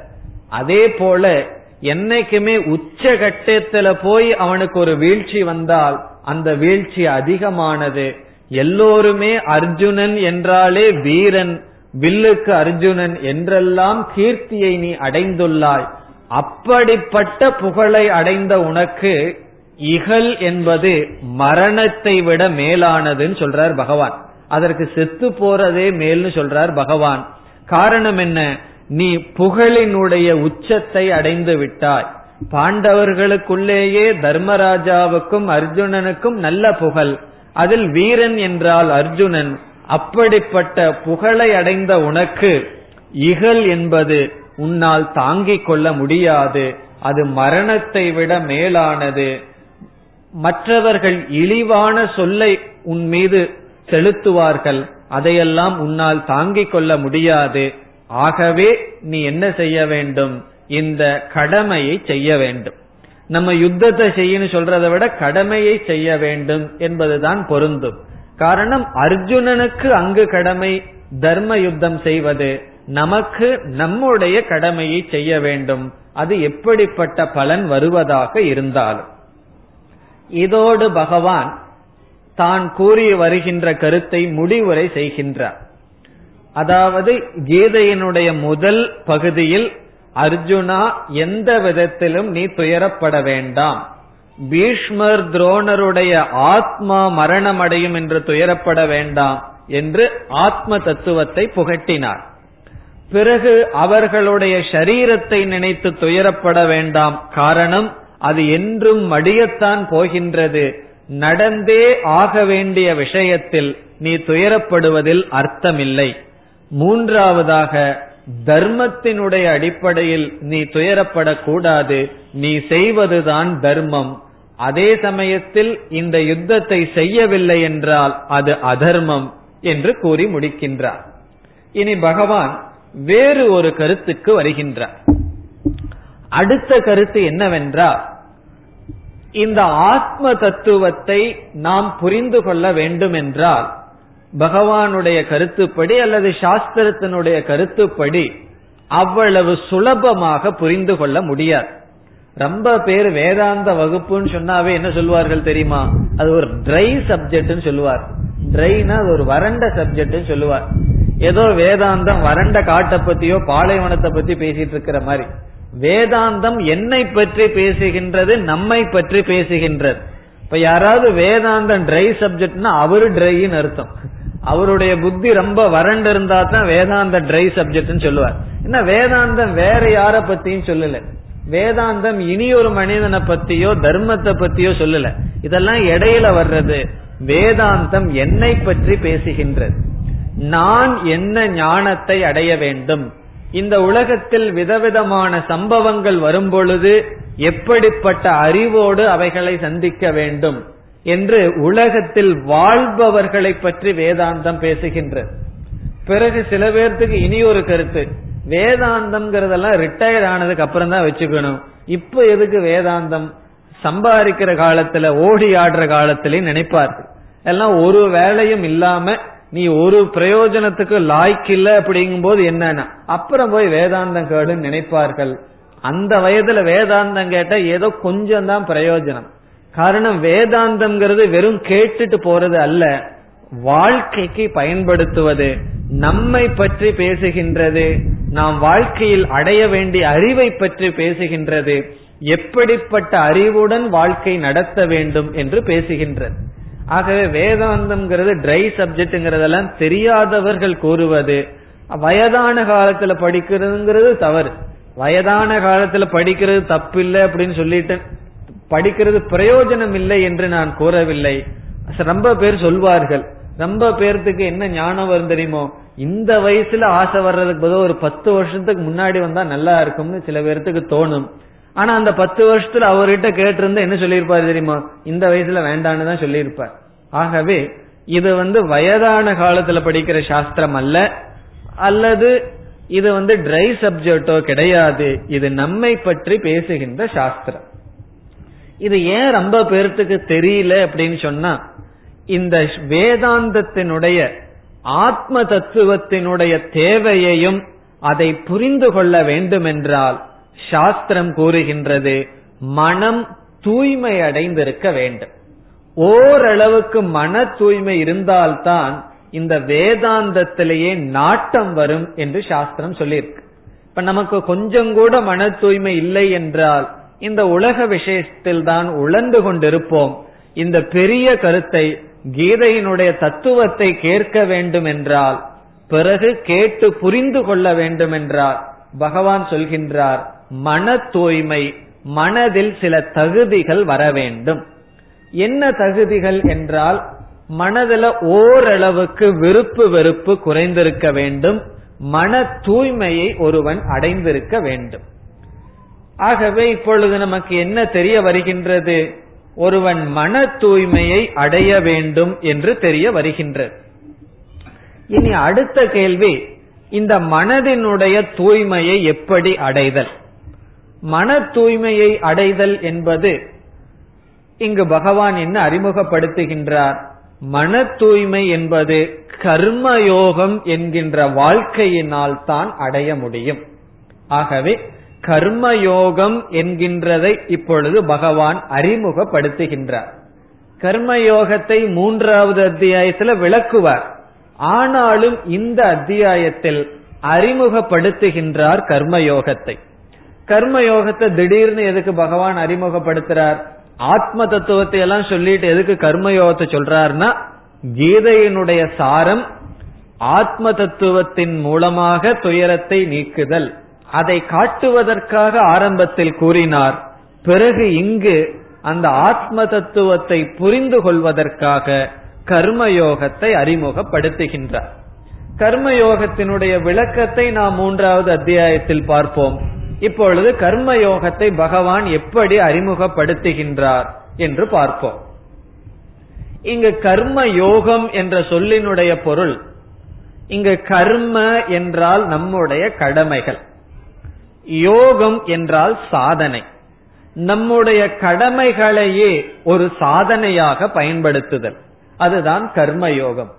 B: அதே போல என்னைக்குமே உச்ச கட்டத்துல போய் அவனுக்கு ஒரு வீழ்ச்சி வந்தால் அந்த வீழ்ச்சி அதிகமானது. எல்லோருமே அர்ஜுனன் என்றாலே வீரன் வில்லுக்கு அர்ஜுனன் என்றெல்லாம் கீர்த்தியை நீ அடைந்துள்ளாய். அப்படிப்பட்ட புகழை அடைந்த உனக்கு இகல் என்பது மரணத்தை விட மேலானதுன்னு சொல்றார் பகவான். அதற்கு செத்து போறதே மேல்னு சொல்றார் பகவான். காரணம் என்ன? நீ புகழினுடைய உச்சத்தை அடைந்து விட்டாய். பாண்டவர்களுக்குள்ளேயே தர்மராஜாவுக்கும் அர்ஜுனனுக்கும் நல்ல புகழ். அதில் வீரன் என்றால் அர்ஜுனன். அப்படிப்பட்ட புகழை அடைந்த உனக்கு இகல் என்பது உன்னால் தாங்கிக் கொள்ள முடியாது. அது மரணத்தை விட மேலானது. மற்றவர்கள் இழிவான சொல்லை உன் மீது செலுத்துவார்கள். அதையெல்லாம் உன்னால் தாங்கிக் கொள்ள முடியாது. ஆகவே நீ என்ன செய்ய வேண்டும்? இந்த கடமையை செய்ய வேண்டும். நம்ம யுத்தத்தை செய்யணும் சொல்றதை விட கடமையை செய்ய வேண்டும் என்பதுதான் பொருந்தும். காரணம் அர்ஜுனனுக்கு அங்கு கடமை தர்ம யுத்தம் செய்வது. நமக்கு நம்முடைய கடமையை செய்ய வேண்டும். அது எப்படிப்பட்ட பலன் வருவதாக இருந்தாலும். இதோடு பகவான் தான் கூறி வருகின்ற கருத்தை முடிவுரை செய்கின்றார். அதாவது கீதையினுடைய முதல் பகுதியில் அர்ஜுனா எந்த விதத்திலும் நீ துயரப்பட வேண்டாம். பீஷ்மர் துரோணருடைய ஆத்மா மரணமடையும் என்று துயரப்பட வேண்டாம் என்று ஆத்ம தத்துவத்தை புகட்டினார். பிறகு அவர்களுடைய சரீரத்தை நினைத்து துயரப்பட வேண்டாம். காரணம் அது என்றும் மடியத்தான் போகின்றது. நடந்தே ஆக வேண்டிய விஷயத்தில் நீ துயரப்படுவதில் அர்த்தமில்லை. மூன்றாவதாக தர்மத்தினுடைய அடிப்படையில் நீ துயரப்படக்கூடாது. நீ செய்வதுதான் தர்மம். அதே சமயத்தில் இந்த யுத்தத்தை செய்யவில்லை என்றால் அது அதர்மம் என்று கூறி முடிக்கின்றார். இனி பகவான் வேறு ஒரு கருத்துக்கு வருகின்றார். அடுத்த கருத்து என்னவென்றால் இந்த ஆத்ம தத்துவத்தை நாம் புரிந்து கொள்ள வேண்டும் என்றால் பகவானுடைய கருத்துப்படி அல்லது சாஸ்திரத்தினுடைய கருத்துப்படி அவ்வளவு சுலபமாக புரிந்து கொள்ள முடியாது. ரொம்ப பேர் வேதாந்த வகுப்புன்னு சொன்னாவே என்ன சொல்லுவார்கள் தெரியுமா? அது ஒரு ட்ரை சப்ஜெக்ட்னு சொல்லுவார். ட்ரைனா அது ஒரு வறண்ட சப்ஜெக்ட்னு சொல்லுவார். ஏதோ வேதாந்தம் வறண்ட காட்டை பத்தியோ பாலைவனத்தை பத்தி பேசிட்டு இருக்கிற மாதிரி. வேதாந்தம் என்னை பற்றி பேசுகின்றது நம்மை பற்றி பேசுகின்றது. இப்ப யாராவது வேதாந்தம் ட்ரை சப்ஜெக்ட்னா அவரு ட்ரைன்னு அர்த்தம். அவருடைய புத்தி ரொம்ப வறண்டு இருந்தா தான் வேதாந்த ட்ரை சப்ஜெக்ட்னு சொல்லுவார். என்ன வேதாந்தம் வேற யார பத்தியும் சொல்லல. வேதாந்தம் இனி ஒரு மனிதனை பத்தியோ தர்மத்தை பத்தியோ சொல்லல. இதெல்லாம் இடையில வர்றது. வேதாந்தம் என்னை பற்றி பேசுகின்றது. நான் என்ன ஞானத்தை அடைய வேண்டும்? இந்த உலகத்தில் விதவிதமான சம்பவங்கள் வரும் பொழுது எப்படிப்பட்ட அறிவோடு அவைகளை சந்திக்க வேண்டும் என்று உலகத்தில் வாழ்பவர்களை பற்றி வேதாந்தம் பேசுகின்றது. பிறகு சில பேர்த்துக்கு இனி ஒரு கருத்து. வேதாந்தம்ங்கிறதெல்லாம் ரிட்டையர்ட் ஆனதுக்கு அப்புறம் தான் வச்சுக்கணும். இப்ப எதுக்கு வேதாந்தம்? சம்பாதிக்கிற காலத்துல ஓடி ஆடுற காலத்திலேயே நினைப்பார்கள். எல்லாம் ஒரு வேலையும் இல்லாம நீ ஒரு பிரயோஜனத்துக்கு லாய்க்கு இல்ல அப்படிங்கும் போது என்னன்னா? அப்புறம் போய் வேதாந்தம் கேளுன்னு நினைப்பார்கள். அந்த வயதுல வேதாந்தம் கேட்டா ஏதோ கொஞ்சம் தான் பிரயோஜனம். காரணம் வேதாந்தம்ங்கிறது வெறும் கேட்டுட்டு போறது அல்ல. வாழ்க்கைக்கு பயன்படுத்துவது நம்மை பற்றி பேசுகின்றது நாம் வாழ்க்கையில் அடைய வேண்டிய அறிவை பற்றி பேசுகின்றது எப்படிப்பட்ட அறிவுடன் வாழ்க்கை நடத்த வேண்டும் என்று பேசுகின்றது. ஆகவே வேதாந்தம்ங்கிறது ட்ரை சப்ஜெக்ட்ங்கிறதெல்லாம் தெரியாதவர்கள் கூறுவது. வயதான காலத்துல படிக்கிறதுங்கிறது தவறு. வயதான காலத்துல படிக்கிறது தப்பில்லை அப்படின்னு சொல்லிட்டு படிக்கிறது பிரயோஜனம் இல்லை என்று நான் கூறவில்லை. ரொம்ப பேர் சொல்வார்கள். ரொம்ப பேர்த்துக்கு என்ன ஞானம் வரும் தெரியுமோ? இந்த வயசுல ஆசை வர்றதுக்கு பதில் ஒரு பத்து வருஷத்துக்கு முன்னாடி வந்தா நல்லா இருக்கும்னு சில பேர்த்துக்கு தோணும். ஆனா அந்த பத்து வருஷத்துல அவர்கிட்ட கேட்டிருந்தா என்ன சொல்லியிருப்பாரு தெரியுமா? இந்த வயசுல வேண்டான்னு தான் சொல்லியிருப்பார். ஆகவே இது வந்து வயதான காலத்துல படிக்கிற சாஸ்திரம் அல்ல. அல்லது இது வந்து ட்ரை சப்ஜெக்டோ கிடையாது. இது நம்மை பற்றி பேசுகின்ற சாஸ்திரம். இது ஏன் ரொம்ப பேர்த்துக்கு தெரியல அப்படின்னு சொன்னா இந்த வேதாந்தத்தினுடைய ஆத்ம தத்துவத்தினுடைய தேவையையும் அதை புரிந்து கொள்ள வேண்டுமென்றால் சாஸ்திரம் கூறுகின்றது மனம் தூய்மை அடைந்திருக்க வேண்டும். ஓரளவுக்கு மன தூய்மை இருந்தால்தான் இந்த வேதாந்தத்திலேயே நாட்டம் வரும் என்று சாஸ்திரம் சொல்லியிருக்கு. இப்ப நமக்கு கொஞ்சம் கூட மன தூய்மை இல்லை என்றால் இந்த உலக விஷயத்தில் தான் உழந்து கொண்டிருப்போம். இந்த பெரிய கருத்தை கீதையினுடைய தத்துவத்தை கேட்க வேண்டும் என்றால் பிறகு கேட்டு புரிந்து கொள்ள வேண்டும் என்றால் பகவான் சொல்கின்றார் மன தூய்மை மனதில் சில தகுதிகள் வர வேண்டும். என்ன தகுதிகள் என்றால் மனதில் ஓரளவுக்கு விருப்பு வெறுப்பு குறைந்திருக்க வேண்டும். மன தூய்மையை ஒருவன் அடைந்திருக்க வேண்டும். ஆகவே இப்பொழுது நமக்கு என்ன தெரிய வருகின்றது? ஒருவன் மன தூய்மையை அடைய வேண்டும் என்று தெரிய வருகின்றது. இனி அடுத்த கேள்வி இந்த மனதினுடைய தூய்மையை எப்படி அடைதல்? மன தூய்மையை அடைதல் என்பது இங்கு பகவான் என்ன அறிமுகப்படுத்துகின்றார்? மன தூய்மை என்பது கர்மயோகம் என்கின்ற வாழ்க்கையினால் தான் அடைய முடியும். ஆகவே கர்மயோகம் என்கின்றதை இப்பொழுது பகவான் அறிமுகப்படுத்துகின்றார். கர்மயோகத்தை மூன்றாவது அத்தியாயத்தில் விளக்குவார். ஆனாலும் இந்த அத்தியாயத்தில் அறிமுகப்படுத்துகின்றார் கர்மயோகத்தை. கர்மயோகத்தை திடீர்னு எதுக்கு பகவான் அறிமுகப்படுத்துறார்? ஆத்ம தத்துவத்தை எல்லாம் சொல்லிட்டு எதுக்கு கர்மயோகத்தை சொல்றாருன்னா கீதையினுடைய சாரம் ஆத்ம தத்துவத்தின் மூலமாக துயரத்தை நீக்குதல். அதை காட்டுவதற்காக ஆரம்பத்தில் கூறினார். பிறகு இங்கு அந்த ஆத்ம தத்துவத்தை புரிந்து கொள்வதற்காக கர்மயோகத்தை அறிமுகப்படுத்துகின்றார். கர்மயோகத்தினுடைய விளக்கத்தை நாம் மூன்றாவது அத்தியாயத்தில் பார்ப்போம். இப்பொழுது கர்மயோகத்தை பகவான் எப்படி அறிமுகப்படுத்துகின்றார் என்று பார்ப்போம். இங்கு கர்ம யோகம் என்ற சொல்லினுடைய பொருள் இங்கு கர்ம என்றால் நம்முடைய கடமைகள். யோகம் என்றால் சாதனை. நம்முடைய கடமைகளையே ஒரு சாதனையாக பயன்படுத்துதல். அதுதான் கர்ம யோகம்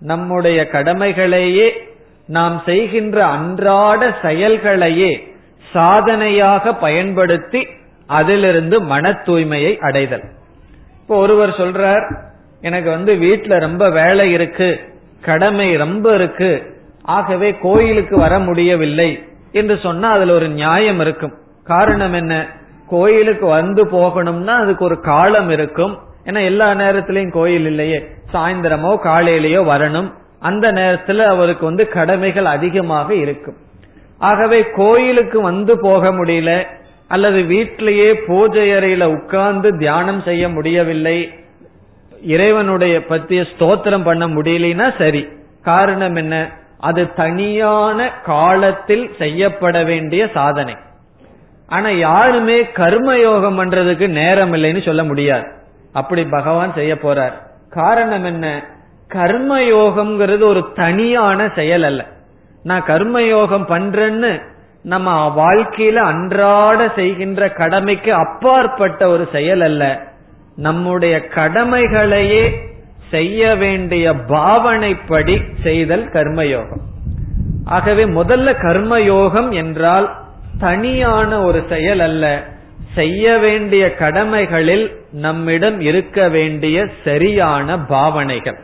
B: நம்முடைய கடமைகளையே நாம் செய்கின்ற அன்றாட செயல்களையே சாதனையாக பயன்படுத்தி அதிலிருந்து மன தூய்மையை அடைதல். இப்போ ஒருவர் சொல்றார் எனக்கு வந்து வீட்டுல ரொம்ப வேலை இருக்கு கடமை ரொம்ப இருக்கு ஆகவே கோயிலுக்கு வர முடியவில்லை என்று சொன்னா அதுல ஒரு நியாயம் இருக்கும். காரணம் என்ன? கோயிலுக்கு வந்து போகணும்னா அதுக்கு ஒரு காலம் இருக்கும். ஏன்னா எல்லா நேரத்திலையும் கோயில் இல்லையே. சாயந்தரமோ காலையிலயோ வரணும். அந்த நேரத்துல அவருக்கு வந்து கடமைகள் அதிகமாக இருக்கும். ஆகவே கோயிலுக்கு வந்து போக முடியல அல்லது வீட்டிலேயே பூஜை அறையில உட்கார்ந்து தியானம் செய்ய முடியவில்லை இறைவனுடைய பத்திய ஸ்தோத்திரம் பண்ண முடியலனா சரி. காரணம் என்ன? அது தனியான காலத்தில் செய்யப்பட வேண்டிய சாதனை. ஆனா யாருமே கர்ம யோகம் பண்றதுக்கு நேரம் இல்லைன்னு சொல்ல முடியாது. அப்படி பகவான் செய்ய போறார். காரணம் என்ன? கர்ம யோகம்ங்கிறது ஒரு தனியான செயல் அல்ல. நான் கர்மயோகம் பண்றேன்னு நம்ம வாழ்க்கையில அன்றாட செய்கின்ற கடமைக்கு அப்பாற்பட்ட ஒரு செயல் அல்ல. நம்முடைய கடமைகளையே செய்ய வேண்டிய பாவனைப்படி செய்தல் கர்மயோகம். ஆகவே முதல்ல கர்மயோகம் என்றால் தனியான ஒரு செயல் அல்ல. செய்ய வேண்டிய கடமைகளில் நம்மிடம் இருக்க வேண்டிய சரியான பாவனைகள்.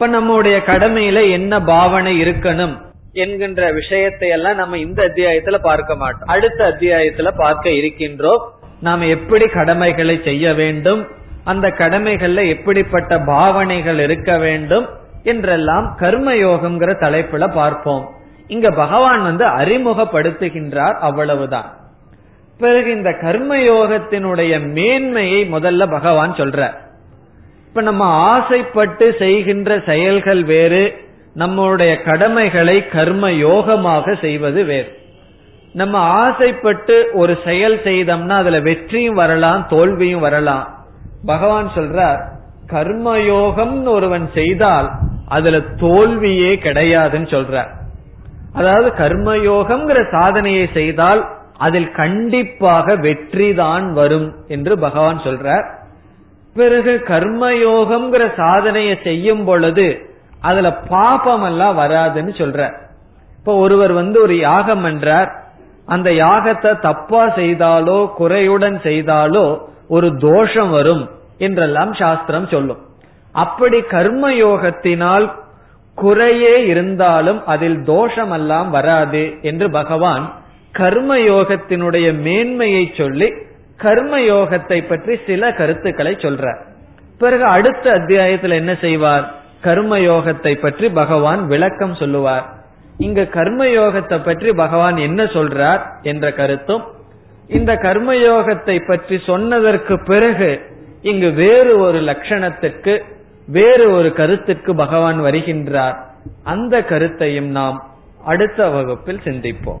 B: இப்ப நம்முடைய கடமையில என்ன பாவனை இருக்கணும் என்கின்ற விஷயத்தை எல்லாம் நம்ம இந்த அத்தியாயத்துல பார்க்க மாட்டோம். அடுத்த அத்தியாயத்துல பார்க்க இருக்கின்றோம். நாம் எப்படி கடமைகளை செய்ய வேண்டும் அந்த கடமைகள்ல எப்படிப்பட்ட பாவனைகள் இருக்க வேண்டும் என்றெல்லாம் கர்மயோகம்ங்கிற தலைப்புல பார்ப்போம். இங்க பகவான் வந்து அறிமுகப்படுத்துகின்றார் அவ்வளவுதான். பிறகு இந்த கர்மயோகத்தினுடைய மேன்மையை முதல்ல பகவான் சொல்ற இப்ப நம்ம ஆசைப்பட்டு செய்கின்ற செயல்கள் வேறு நம்முடைய கடமைகளை கர்ம யோகமாக செய்வது வேறு. நம்ம ஆசைப்பட்டு ஒரு செயல் செய்தோம்னா அதுல வெற்றியும் வரலாம் தோல்வியும் வரலாம். பகவான் சொல்றார் கர்மயோகம்னு ஒருவன் செய்தால் அதுல தோல்வியே கிடையாதுன்னு சொல்றார். அதாவது கர்மயோகம்ங்கிற சாதனையை செய்தால் அதில் கண்டிப்பாக வெற்றிதான் வரும் என்று பகவான் சொல்றார். பிறகு கர்மயோகம்ங்கிற சாதனையை செய்யும் பொழுது அதுல பாபம் எல்லாம் வராதுன்னு சொல்ற. இப்ப ஒருவர் வந்து ஒரு யாகம் என்றார் அந்த யாகத்தை தப்பா செய்தாலோ குறையுடன் செய்தாலோ ஒரு தோஷம் வரும் என்றெல்லாம் சாஸ்திரம் சொல்லும். அப்படி கர்ம யோகத்தினால் குறையே இருந்தாலும் அதில் தோஷம் எல்லாம் வராது என்று பகவான் கர்ம யோகத்தினுடைய மேன்மையை சொல்லி கர்மயோகத்தை பற்றி சில கருத்துக்களை சொல்றார். பிறகு அடுத்த அத்தியாயத்தில் என்ன செய்வார்? கர்மயோகத்தை பற்றி பகவான் விளக்கம் சொல்லுவார். இங்க கர்மயோகத்தை பற்றி பகவான் என்ன சொல்றார் என்ற கருத்தும் இந்த கர்மயோகத்தை பற்றி சொன்னதற்கு பிறகு இங்கு வேறு ஒரு லட்சணத்துக்கு வேறு ஒரு கருத்துக்கு பகவான் வருகின்றார். அந்த கருத்தையும் நாம் அடுத்த வகுப்பில் சிந்திப்போம்.